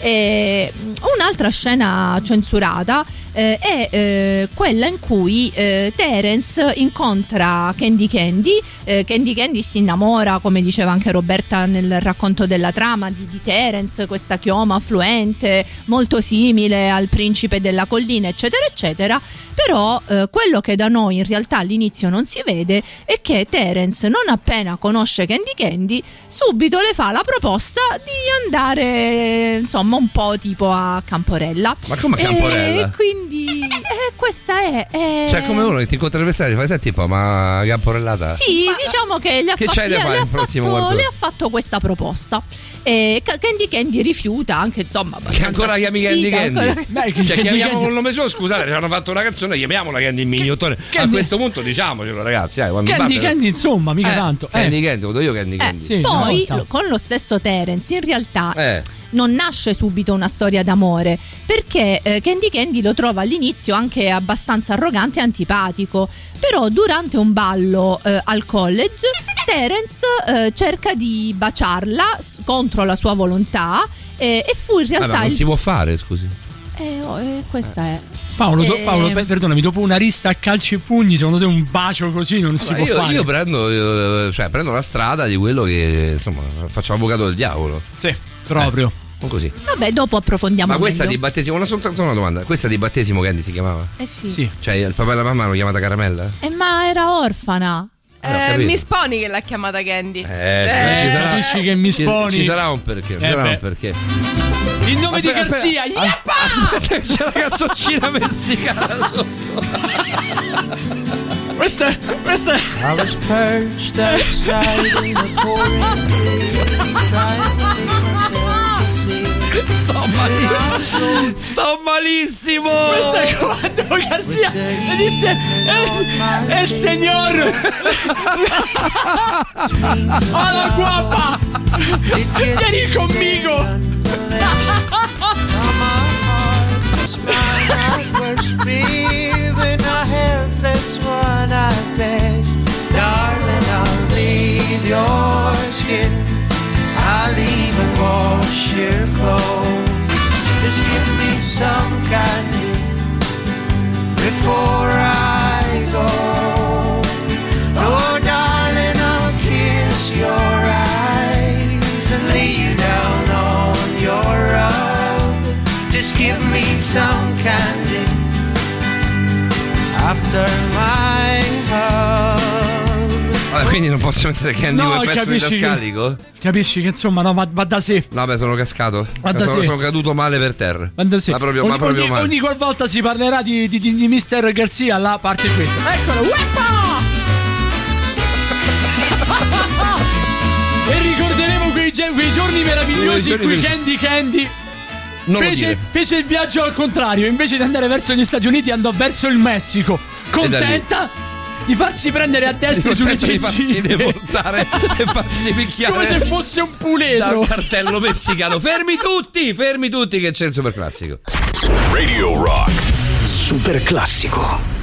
E, un'altra scena censurata eh, è eh, quella in cui eh, Terence incontra Candy Candy eh, Candy Candy si innamora come diceva anche Roberta nel racconto della trama di, di Terence questa chioma affluente molto simile al principe della collina eccetera eccetera. Però eh, quello che da noi in realtà all'inizio non si vede è che Terence non appena conosce Candy Candy subito le fa la proposta di andare insomma un po' tipo a Camporella Ma come a E Camporella? quindi eh, questa è, è- Cioè, come uno che ti incontra strada e fai, senti un po', ma Gamporellata? sì, diciamo che le ha, Che fatto, le- fare le ha il prossimo fatto, le ha fatto questa proposta. E Ca- Candy Candy rifiuta anche insomma. Che ancora chiami Candy Candy? ancora- Beh, cioè, Candy chiamiamo Candy- un nome suo, scusate, ci hanno fatto una canzone, chiamiamola Candy Mignottone. A Candy- questo punto diciamocelo, ragazzi. Eh, Candy batte- Candy, insomma, mica Eh, tanto. Eh. Candy Candy, ho detto io Candy Eh, Candy. Sì, poi con lo stesso Terence in realtà Eh. Non nasce subito una storia d'amore perché eh, Candy Candy lo trova all'inizio anche abbastanza arrogante e antipatico però durante un ballo eh, al college Terence eh, cerca di baciarla s- contro la sua volontà eh, e fu in ma realtà non il... si può fare, scusi. Eh, oh, eh, questa è Paolo, do- Eh, Paolo, pe- perdonami, dopo una rista a calci e pugni, secondo te un bacio così non si Ma può io, fare? io prendo, cioè, prendo la strada di quello che insomma faccio avvocato del diavolo. Sì, proprio. Non così. vabbè dopo approfondiamo Ma questa meglio. di battesimo, una soltanto una domanda. Questa di battesimo Candy si chiamava? eh sì, Sì. Cioè il papà e la mamma l'hanno chiamata caramella? Eh, ma era orfana Eh, ho Eh. Miss Pony che l'ha chiamata Candy. Eh, ci sarà, capisci che mi ci- sponi. Ci, sarà un perché, ci Eh sarà beh. un perché. Il nome di Aspetta, Garzia, aspetta. Yappa! Aspetta, c'è la canzoncina messicana sotto. Questa è. Questa è. I was perched outside in the pouring Sto malissimo. Sto malissimo. Questa è quando Garzia le disse è, il signor Hola guapa Vieni conmigo your skin. I'll even wash your clothes. Some candy before I go. Oh, darling, I'll kiss your eyes and lay you down on your rug. Just give me some candy after my Vabbè, quindi non posso mettere Candy No, come pezzo che- didascalico? Capisci che insomma no, va, va da sé Vabbè, sono cascato. Va da sono, sé. sono caduto male per terra. Va da sé. Ma proprio, ogni, ma proprio ogni, male. ogni qualvolta si parlerà di, di, di, di Mr. Garzia la parte questa Eccolo Ueppa! E ricorderemo quei, quei giorni meravigliosi in cui Candy Candy fece, fece il viaggio al contrario, invece di andare verso gli Stati Uniti andò verso il Messico. Contenta di farsi prendere a destra sulle Contento di deportare e farsi picchiare Come se fosse un da puledro. un cartello messicano. Fermi tutti, fermi tutti che c'è il super classico. Radio Rock. Super classico.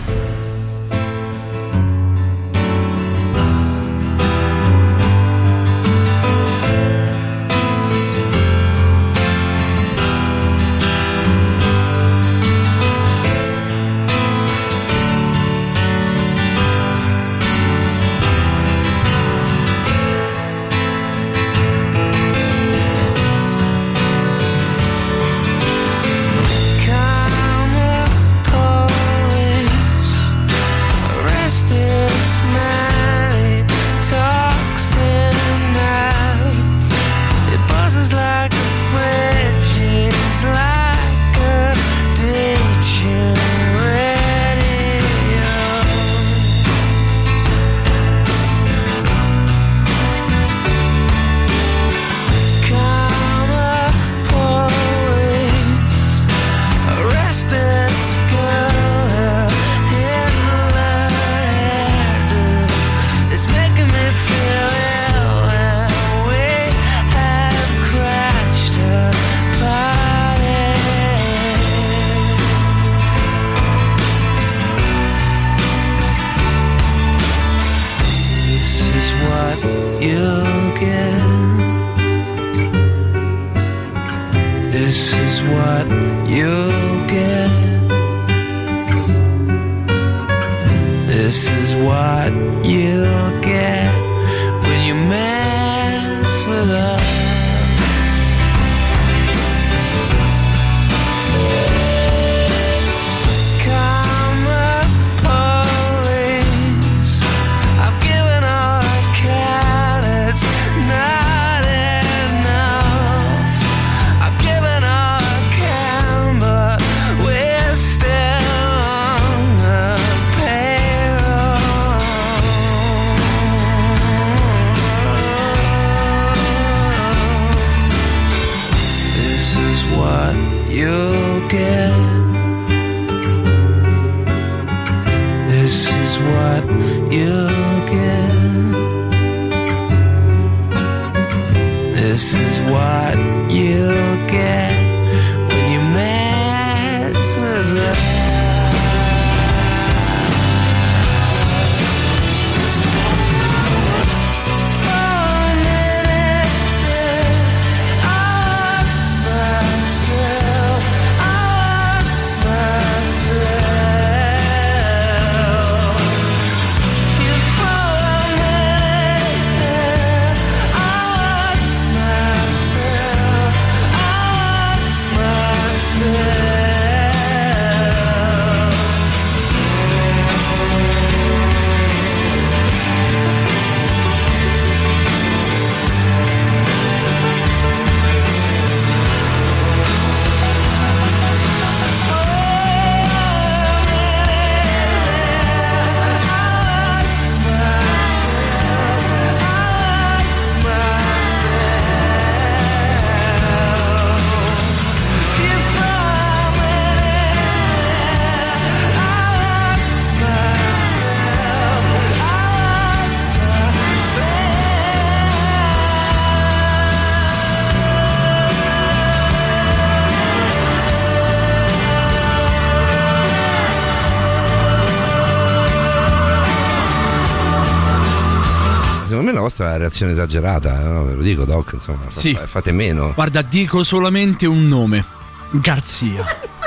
Una reazione esagerata, eh, no? ve lo dico, Doc, insomma, Sì. fa- fate meno. Guarda, dico solamente un nome. Garzia.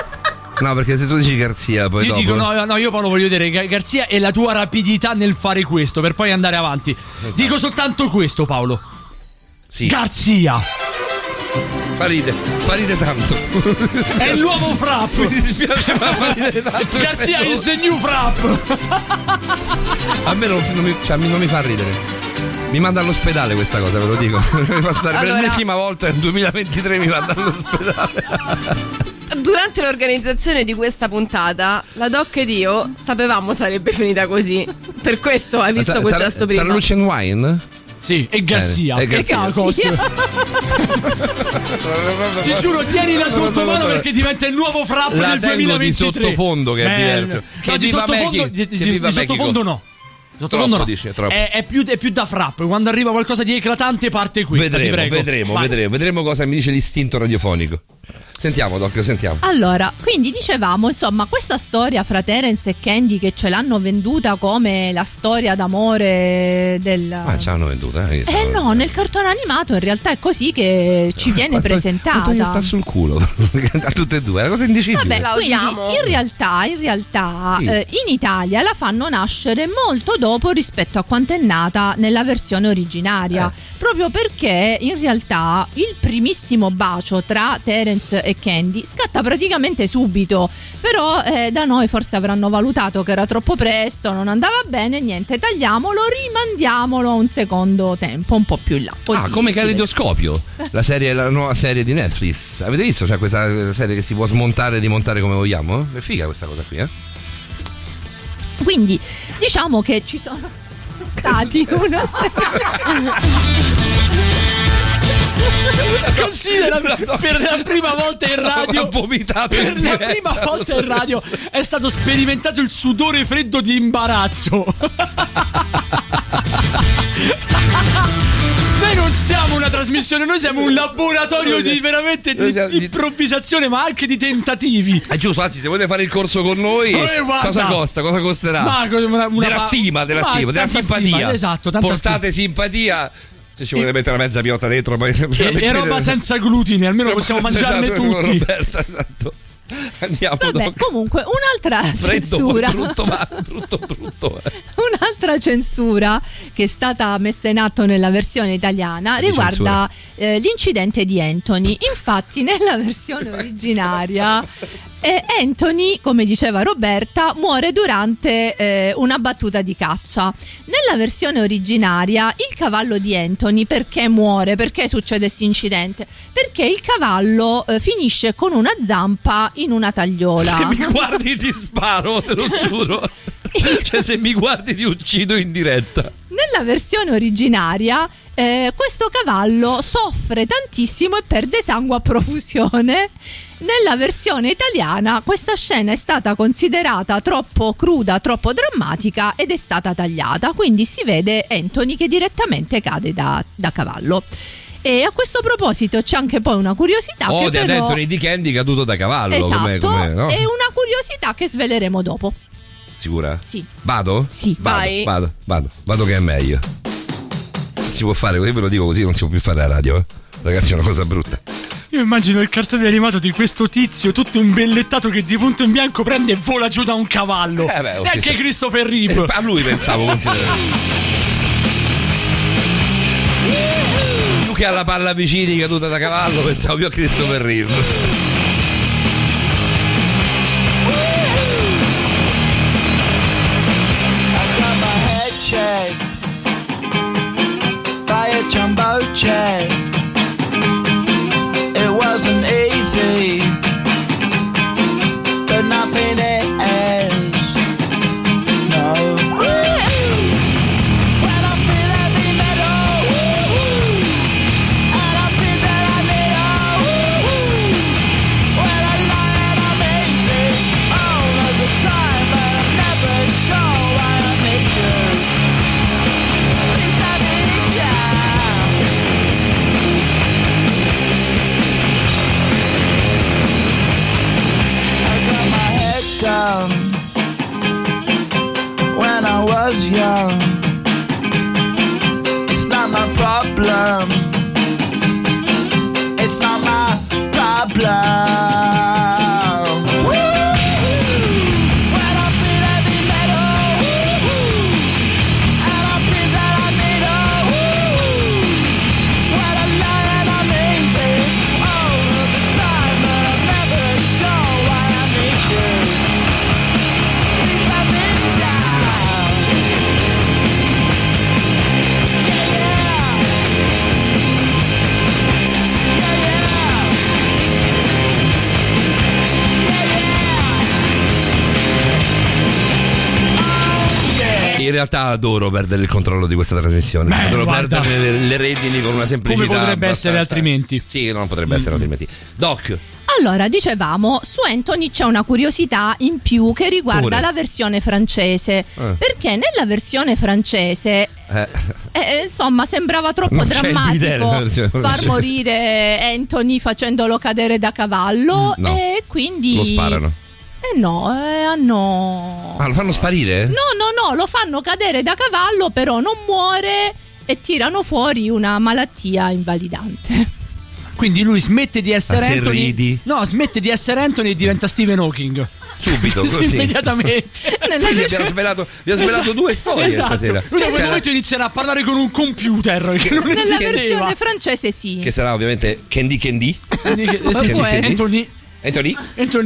No, perché se tu dici Garzia, poi io dopo... dico no, no, io Paolo voglio Ga- Garzia e la tua rapidità nel fare questo per poi andare avanti. Dico soltanto questo, Paolo. Garzia. Fa ride, fa ride tanto. È il nuovo Frapp. Mi dispiace, ma fa ridere tanto. Garzia is the new Frapp. A me non, non mi, cioè, non mi fa ridere. Mi manda all'ospedale questa cosa, ve lo dico. Mi fa stare per Allora- l'ennesima volta nel 2023 mi manda all'ospedale. Durante l'organizzazione di questa puntata, la Doc ed io sapevamo sarebbe finita così. Per questo hai visto quel gesto prima. Sarà Lucian Wine? Sì, e Garzia. Eh, e Garzia. Cacos. Ti giuro, tienila sotto mano perché diventa il nuovo Frapp La del tengo di 2023. sottofondo, che è Bello. diverso. No, Che di sottofondo, di, sottofondo no. Sottofondo Troppo, no. dici, è troppo. È, è più, è più da frapp. Quando arriva qualcosa di eclatante parte questa, ti Vedremo, prego. vedremo, Vai. vedremo, vedremo cosa mi dice l'istinto radiofonico. Sentiamo, Doc, sentiamo. Allora, quindi dicevamo, insomma, questa storia fra Terence e Candy che ce l'hanno venduta come la storia d'amore del... Ma ce l'hanno venduta, eh? Eh no, nel cartone animato in realtà è così che ci viene Quanto- presentata. quanto gli sta sul culo a tutte e due, è una cosa indicibile. Vabbè, quindi in realtà, in, realtà Sì. eh, in Italia la fanno nascere molto dopo rispetto a quanto è nata nella versione originaria. Eh. Proprio perché in realtà il primissimo bacio tra Terence e Candy scatta praticamente subito. Però eh, da noi forse avranno valutato che era troppo presto, non andava bene, niente, tagliamolo, rimandiamolo a un secondo tempo, un po' più in là. Così, ah, come. Caleidoscopio, la, serie, la nuova serie di Netflix. Avete visto? C'è questa serie che si può smontare e rimontare come vogliamo? È figa questa cosa qui, eh? Quindi diciamo che ci sono stati una Considera per la prima volta in radio. Vomitato Per in la diretta. prima volta in radio è stato sperimentato il sudore freddo di imbarazzo. Noi non siamo una trasmissione, noi siamo un laboratorio di veramente di, di improvvisazione, ma anche di tentativi. È giusto, anzi, se volete fare il corso con noi, Eh, cosa costa? Cosa costerà? Ma una- una- della stima, della ma stima, della simpatia. stima, esatto, Portate simpatia. Se ci vuole mettere una mezza piotta dentro, poi E, e roba senza glutine, almeno possiamo mangiarne Esatto, tutti. Roberta, esatto. Andiamo Vabbè, dopo. comunque, un'altra Freddo, censura. brutto, ma brutto, brutto. eh. Un'altra censura che è stata messa in atto nella versione italiana Di riguarda eh, l'incidente di Anthony. Infatti, nella versione originaria, eh, Anthony, come diceva Roberta, muore durante eh, una battuta di caccia. Nella versione originaria, il cavallo di Anthony perché muore? Perché succede questo incidente? Perché il cavallo eh, finisce con una zampa in una tagliola. Se mi guardi ti sparo, te lo giuro. cioè, se mi guardi ti uccido in diretta. Nella versione originaria eh, questo cavallo soffre tantissimo e perde sangue a profusione. Nella versione italiana questa scena è stata considerata troppo cruda, troppo drammatica ed è stata tagliata, quindi si vede Anthony che direttamente cade da, da cavallo. E a questo proposito c'è anche poi una curiosità Oh, che però... Anthony di Candy caduto da cavallo. Esatto, com'è, com'è, no? è una curiosità che sveleremo dopo. Sicura? Sì. Vado? Sì, vado, vai. Vado, vado, vado che è meglio. Si può fare, io ve lo dico così, non si può più fare la radio. eh. Ragazzi, è una cosa brutta. Io immagino il cartone animato di questo tizio tutto imbellettato che di punto in bianco prende e vola giù da un cavallo. Eh beh, Neanche ci sta. Christopher Reeve. Eh, a lui pensavo. Tu che alla palla vicini caduta da cavallo, pensavo più a Christopher Reeve. Jumbo jet. It wasn't easy, realtà adoro perdere il controllo di questa trasmissione. Beh, adoro guarda. perdere le, le redini con una semplicità. Come potrebbe essere abbastanza- altrimenti? Sì, non potrebbe essere altrimenti. Doc, Allora, dicevamo, su Anthony c'è una curiosità in più che riguarda Pure. la versione francese. Eh. Perché nella versione francese, eh, eh, insomma, sembrava troppo Non drammatico far morire Anthony facendolo cadere da cavallo Mm, no. e quindi... lo sparano. Eh no, eh, hanno... Ma lo fanno sparire? No, no, no, lo fanno cadere da cavallo, però non muore e tirano fuori una malattia invalidante. Quindi lui smette di essere Ma se Anthony. ridi. No, smette di essere Anthony e diventa Stephen Hawking. Subito, Sì, così. immediatamente. Quindi abbiamo svelato, abbiamo svelato due storie Esatto. stasera. Lui da quel Cioè, momento inizierà a parlare con un computer che non Nella esisteva. versione francese sì. Che sarà ovviamente Candy Candy. Candy sì, Candy. Anthony. Anthony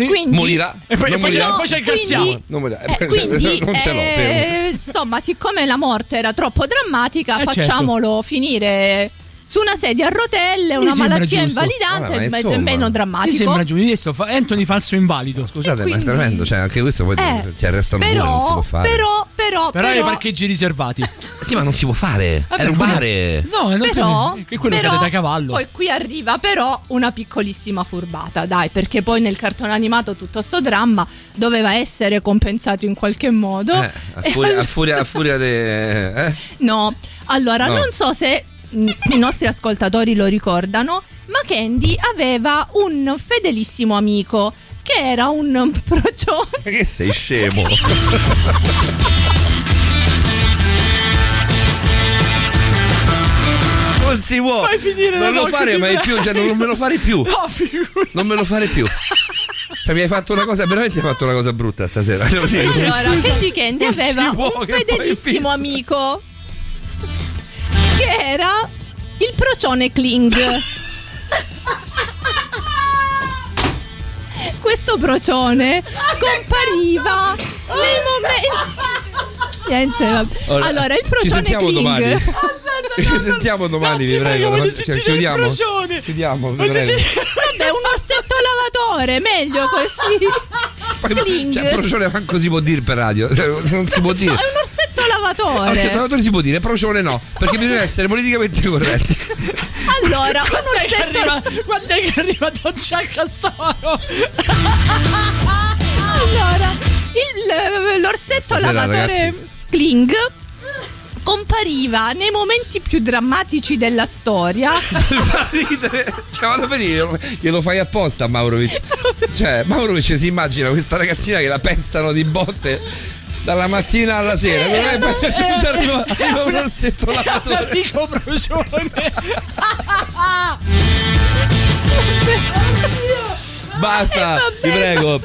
Quindi, morirà. E poi, Non poi, morirà. c'è- poi c'è il quindi- Garziamo. Non morirà. Eh, quindi, non ce l'ho, eh, insomma, siccome la morte era troppo drammatica, Eh, certo. facciamolo finire su una sedia a rotelle, Mi una malattia giusto. invalidante Vabbè, ma insomma. meno Mi drammatico. sembra giusto. Adesso fa Anthony falso invalido. Scusate, ma quindi- è tremendo. Cioè, anche questo poi Eh, ci arrestano pure, non si però, può fare. però, però, Però però, parcheggi riservati. Sì, ma non si può fare. Vabbè, è rubare. No, non però, che quello però, cade da cavallo. Poi qui arriva però una piccolissima furbata, dai, perché poi nel cartone animato tutto sto dramma doveva essere compensato in qualche modo. Eh, a, furia, a furia, a furia de... eh? No, allora No. non so se i nostri ascoltatori lo ricordano, ma Candy aveva un fedelissimo amico che era un procione. Che sei scemo. Non si può. Fai finire non lo fare mai più, cioè non me lo fare più. No. Non me lo fare più. Cioè, mi hai fatto una cosa, veramente hai fatto una cosa brutta stasera. Allora, Candy Candy aveva un fedelissimo amico che era il procione Kling. Questo procione compariva nei momenti. Niente, vabbè. Ora, allora, il ci procione sentiamo Kling. domani. Ci sentiamo domani, vi prego. voglio Cioè, chiudiamo. procione. Chiudiamo, vi prego. Vabbè, un orsetto lavatore, meglio così. Cioè, procione manco si può dire per radio. Non si può No, dire. è un orsetto lavatore. cioè, lavoratore si può dire, procione no, perché bisogna essere politicamente corretti. Allora, un Quando è che orsetto arriva, quando è che arriva Don Castoro? Allora, il- l'orsetto Stasera, lavatore ragazzi. Kling compariva nei momenti più drammatici della storia. Fa ridere. Cioè, vado a vedere, glielo fai apposta a Maurovic. Cioè, Maurovic si immagina questa ragazzina che la pestano di botte dalla mattina alla sera. Eh, Dov'è? eh, Poi arriva, arriva un orsetto Un lavatore. amico procione. Basta, vi prego.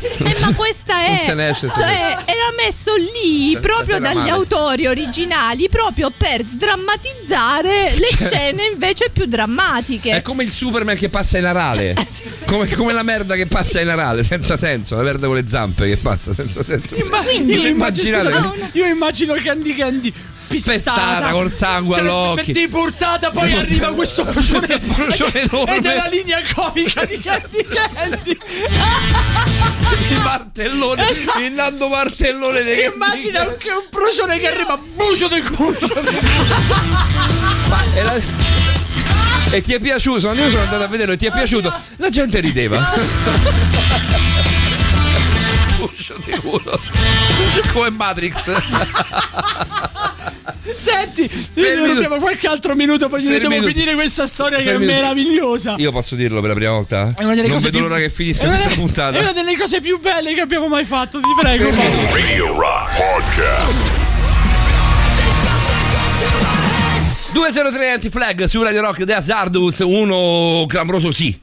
Eh, ma questa Non è. se ne esce, cioè, era messo lì proprio dagli male. autori originali proprio per sdrammatizzare le Cioè. scene invece più drammatiche. È come il Superman che passa in arale. Come, come la merda che passa in arale, senza senso. La merda con le zampe che passa senza senso. Ma Quindi- io immagino, Immaginate scusa, io immagino Candy Candy pistata, Pestata col sangue Tre- all'occhio. Deportata, poi arriva questo procione, procione enorme. ed è la linea comica di Candy Candy. il martellone, Esatto. il Nando martellone dei Immagina che un procione che arriva a bucio del culo. E, la- e ti è piaciuto? Io sono andato a vederlo e ti è piaciuto? La gente rideva. Uscio di culo. Come Matrix. Senti, Fermi noi abbiamo qualche altro minuto, poi Fermi dobbiamo finire questa storia che è Fermi meravigliosa. Io posso dirlo per la prima volta? È una delle Non cose vedo più- l'ora che finisca è questa delle- puntata. È una delle cose più belle che abbiamo mai fatto, ti prego. Radio Rock Podcast. 203 anti-flag su Radio Rock The Hazardous, uno clamoroso sì.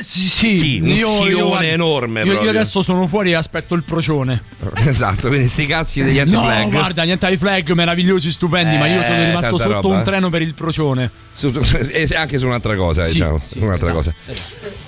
Sì, sì, Sì, un sione enorme Io, io adesso sono fuori e aspetto il procione. Esatto, quindi sti cazzi degli No, anti-flag. guarda, gli anti-flag meravigliosi, stupendi, ma io sono Eh, rimasto sotto roba. un treno per il procione. Su- e anche su un'altra cosa, Sì, diciamo. sì, un'altra esatto, cosa.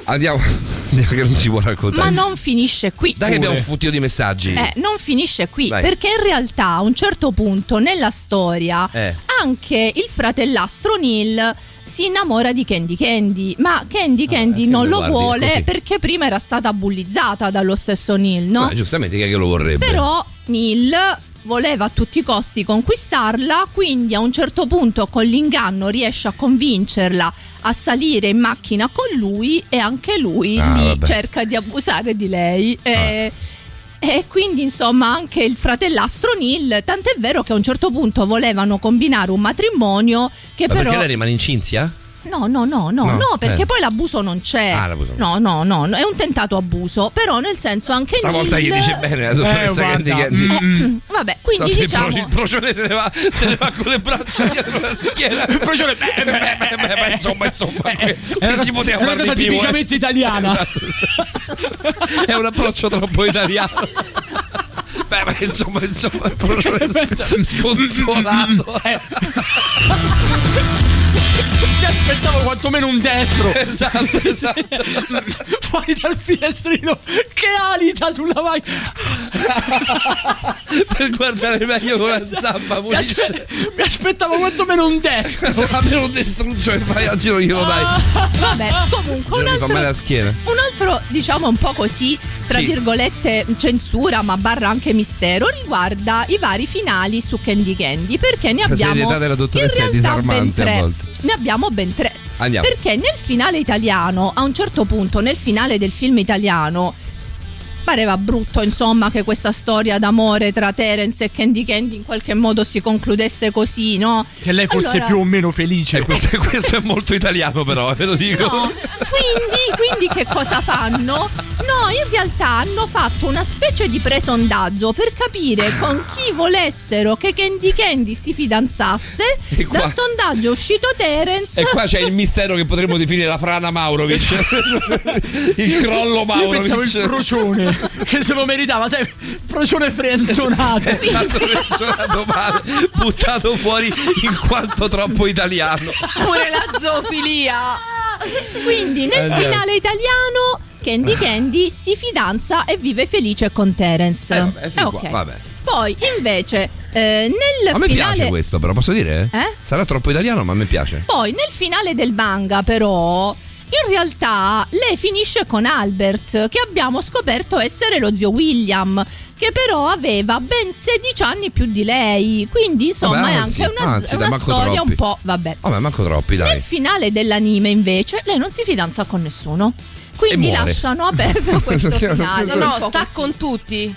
Andiamo, andiamo che non si può raccontare. Ma non finisce qui. Dai che abbiamo un fottio di messaggi. Eh, non finisce qui, Vai. perché in realtà a un certo punto nella storia Eh. anche il fratellastro Neil si innamora di Candy Candy, ma Candy Candy che non lo vuole così. perché prima era stata bullizzata dallo stesso Neil, no? Ma giustamente chi è che lo vorrebbe? Però Neil voleva a tutti i costi conquistarla, quindi a un certo punto con l'inganno riesce a convincerla a salire in macchina con lui e anche lui Ah, cerca di abusare di lei. E, e quindi insomma anche il fratellastro Neil, tant'è vero che a un certo punto volevano combinare un matrimonio che Ma però... perché lei rimane in cinzia? No, no, no, no, No, no, perché eh. poi l'abuso non c'è. Ah, l'abuso no, no, no, no, è un tentato abuso, però nel senso anche Stavolta gli Neil... dice bene la dottoressa Eh, Candy guarda, Candy. mm, Vabbè, quindi Stato il diciamo... Il procione se ne va, se ne va con le braccia dietro la schiena. Il procione, beh, beh, beh, beh, beh, insomma, insomma, qui È una si cosa, poteva è una cosa di più. eh. tipicamente italiana. È un approccio troppo italiano. Beh, ma insomma, insomma, il procione sc- sconsolato. Mi aspettavo quantomeno un destro. Esatto, esatto. Fuori dal finestrino che alita sulla macchina. per guardare meglio con la zampa Mi, aspe- mi aspettavo quantomeno un destro. Almeno un destruccio e vai a giro glielo dai. Vabbè, comunque un altro, la schiena. un altro, diciamo un po' così, tra Sì. virgolette, censura, ma barra anche mistero, riguarda i vari finali su Candy Candy, perché ne La abbiamo serietà della dottoressa in è realtà ben disarmante a tre. volte. Ne abbiamo ben tre. Andiamo. Perché nel finale italiano, a un certo punto, nel finale del film italiano, pareva brutto, insomma, che questa storia d'amore tra Terence e Candy Candy in qualche modo si concludesse così, no? Che lei fosse Allora- più o meno felice. questo, questo è molto italiano, però, ve lo dico. No, quindi, quindi che cosa fanno? No, in realtà hanno fatto una specie di presondaggio per capire con chi volessero che Candy Candy si fidanzasse. E qua- Dal sondaggio è uscito Terence. E qua c'è il mistero che potremmo definire la frana Maurovic. il crollo Io Maurovic. pensavo il procione che se lo meritava, sai, procione frenzonato. Stato menzionato male, buttato fuori in quanto troppo italiano. Pure la zoofilia. Quindi nel Eh, finale italiano Candy Candy si fidanza e vive felice con Terence. Eh, vabbè, Eh, qua, ok. vabbè. Poi invece eh, nel A me finale piace questo, però posso dire? Eh? Sarà troppo italiano, ma a me piace. Poi nel finale del manga però in realtà lei finisce con Albert che abbiamo scoperto essere lo zio William che però aveva ben 16 anni più di lei quindi insomma Vabbè, è anzi, anche una, anzi, una dai, storia troppi. un po' vabbè Vabbè, manco troppi, dai. nel finale dell'anime invece lei non si fidanza con nessuno quindi lasciano aperto questo finale No, no, sta così. con tutti.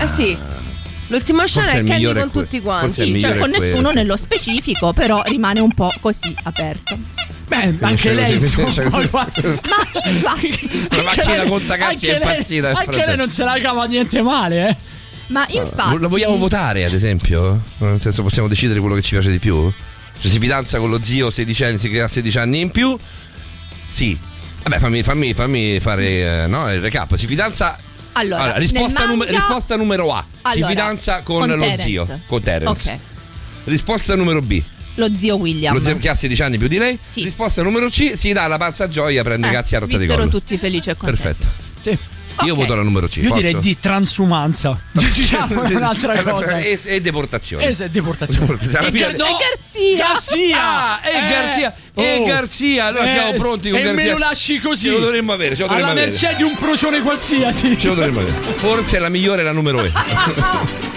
Eh sì. L'ultima scena Forse è Candy con è que- tutti quanti. Sì, cioè con è nessuno questo. nello specifico però rimane un po' così aperto Beh, anche lei guarda- ma infatti La macchina conta cazzi è anche lei- impazzita. Anche lei frattempo. non se la cava niente male, eh. ma infatti Lo vogliamo votare, ad esempio? Nel senso, possiamo decidere quello che ci piace di più? Cioè, si fidanza con lo zio 16 anni, si crea 16 anni in più? Sì. Vabbè, fammi, fammi, fammi fare eh, no, il recap. Si fidanza. Allora, risposta, nel nume- manga- risposta numero A. Allora, si fidanza con, con lo Terence. zio, con Terence. Ok. Risposta numero B. lo zio William Lo zio che ha 16 anni più di lei. Sì. Risposta numero C. Si dà la panza gioia, prende Eh, cazzi a rotta di collo. tutti felici e contenti Perfetto. Sì. Io Ok. voto la numero C. Io direi posso? di transumanza. Diciamo un'altra cosa. E, e deportazione. Eh, se- deportazione. Alla E Gar- no, E Garzia Garzia! Ah, e Garzia! E Garzia! Allora siamo pronti con Oh. e Garzia. me lo lasci così. Ce lo dovremmo avere, ce lo dovremmo Alla avere. mercé di un procione qualsiasi. Ce lo dovremmo avere. Forse la migliore è la numero E.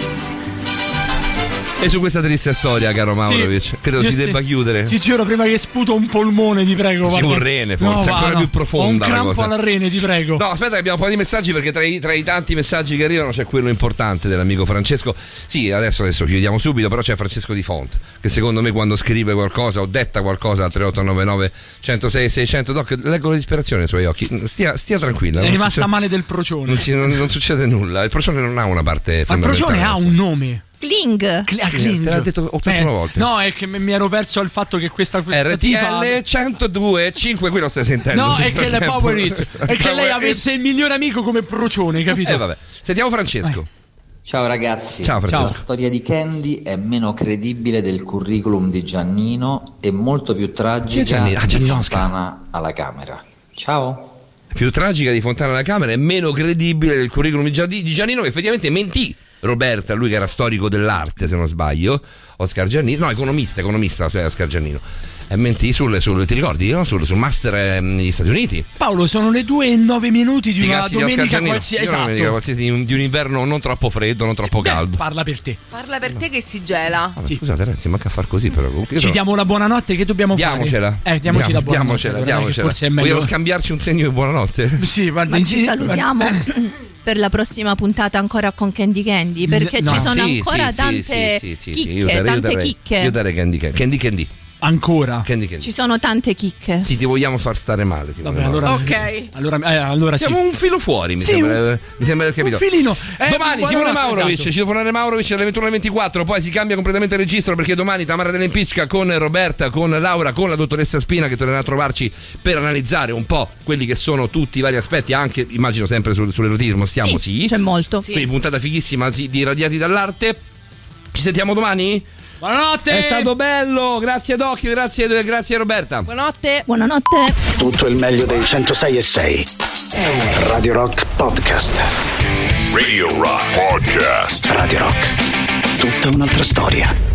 e su questa triste storia, caro Maurovic, credo Io si debba chiudere. Ti giuro, prima che sputo un polmone, ti prego. Sì, un rene, forse, No, ancora va, più no. profonda Ho un crampo cosa. al rene, ti prego. No, aspetta, che abbiamo un po' di messaggi perché tra i, tra i tanti messaggi che arrivano c'è quello importante dell'amico Francesco. Sì, adesso, adesso chiudiamo subito, però c'è Francesco di Font che secondo me quando scrive qualcosa o detta qualcosa al 3899 106 600 Doc, leggo la disperazione nei suoi occhi. Stia, stia tranquilla. È rimasta succede- male del procione. non, si- non- non succede nulla. Il procione non ha una parte Ma il fondamentale. procione ha un nome. Kling Cl- ah, Kling. Te l'ha detto 81 Eh, volte. No, è che mi ero perso al fatto che questa, questa tipa- RTL 102 5 qui lo stai sentendo. No, è che le. Power Hits. È che lei avesse il migliore amico come procione, capito? Eh vabbè. Sentiamo Francesco. Ciao ragazzi, Ciao, Francesco. la storia di Candy è meno credibile del curriculum di Giannino e molto più tragica Giannino? Ah, di. Fontana alla Camera. Ciao. più tragica di Fontana alla Camera e meno credibile del curriculum di Giannino che effettivamente mentì Roberta, lui che era storico dell'arte se non sbaglio, Oscar Giannino, no economista, economista, cioè Oscar Giannino, mentì sul, sul- ti ricordi, no? sul, sul master eh, negli Stati Uniti. Paolo, sono le 2 e 9 minuti di una domenica Giannino. qualsiasi. Esatto. domenica qualsiasi di un, inverno non troppo freddo, non troppo Beh, caldo. parla per te. Parla per te che si gela. Vabbè, Scusate ragazzi, manca a far così però. comunque io Ci sono- diamo la buonanotte che dobbiamo Diamocela. fare. Eh, diamoci la buonanotte. Diamocela. Forse è meglio. Vogliamo scambiarci un segno di buonanotte? Sì, guarda, ci salutiamo per la prossima puntata ancora con Candy Candy perché No. ci sono Sì, ancora sì, tante sì, sì, sì, sì, chicche, io darei- io tante darei- chicche. Io darei Candy Candy. Candy Candy. Ancora. Candy Candy. Ci sono tante chicche. Sì, ti vogliamo far stare male. Simone Vabbè, allora. Ok. Allora, eh, allora sì. Siamo un filo fuori, mi Sì, sembra. un- mi sembra di aver capito. un filino. Eh, domani Simone Maurovic, esatto. citofonare Maurovic alle 21.24, poi si cambia completamente il registro perché domani Tamara dell'Empicca con Roberta, con Laura, con la dottoressa Spina che tornerà a trovarci per analizzare un po' quelli che sono tutti i vari aspetti, anche immagino sempre sul- sull'erotismo, stiamo sì. C'è molto. Quindi puntata fighissima di Radiati dall'arte. Ci sentiamo domani? Buonanotte. È stato bello, grazie Docchio, grazie, grazie Roberta. Buonanotte. Buonanotte. Tutto il meglio dei 106 e 6. Radio Rock Podcast. Radio Rock Podcast. Radio Rock. Tutta un'altra storia.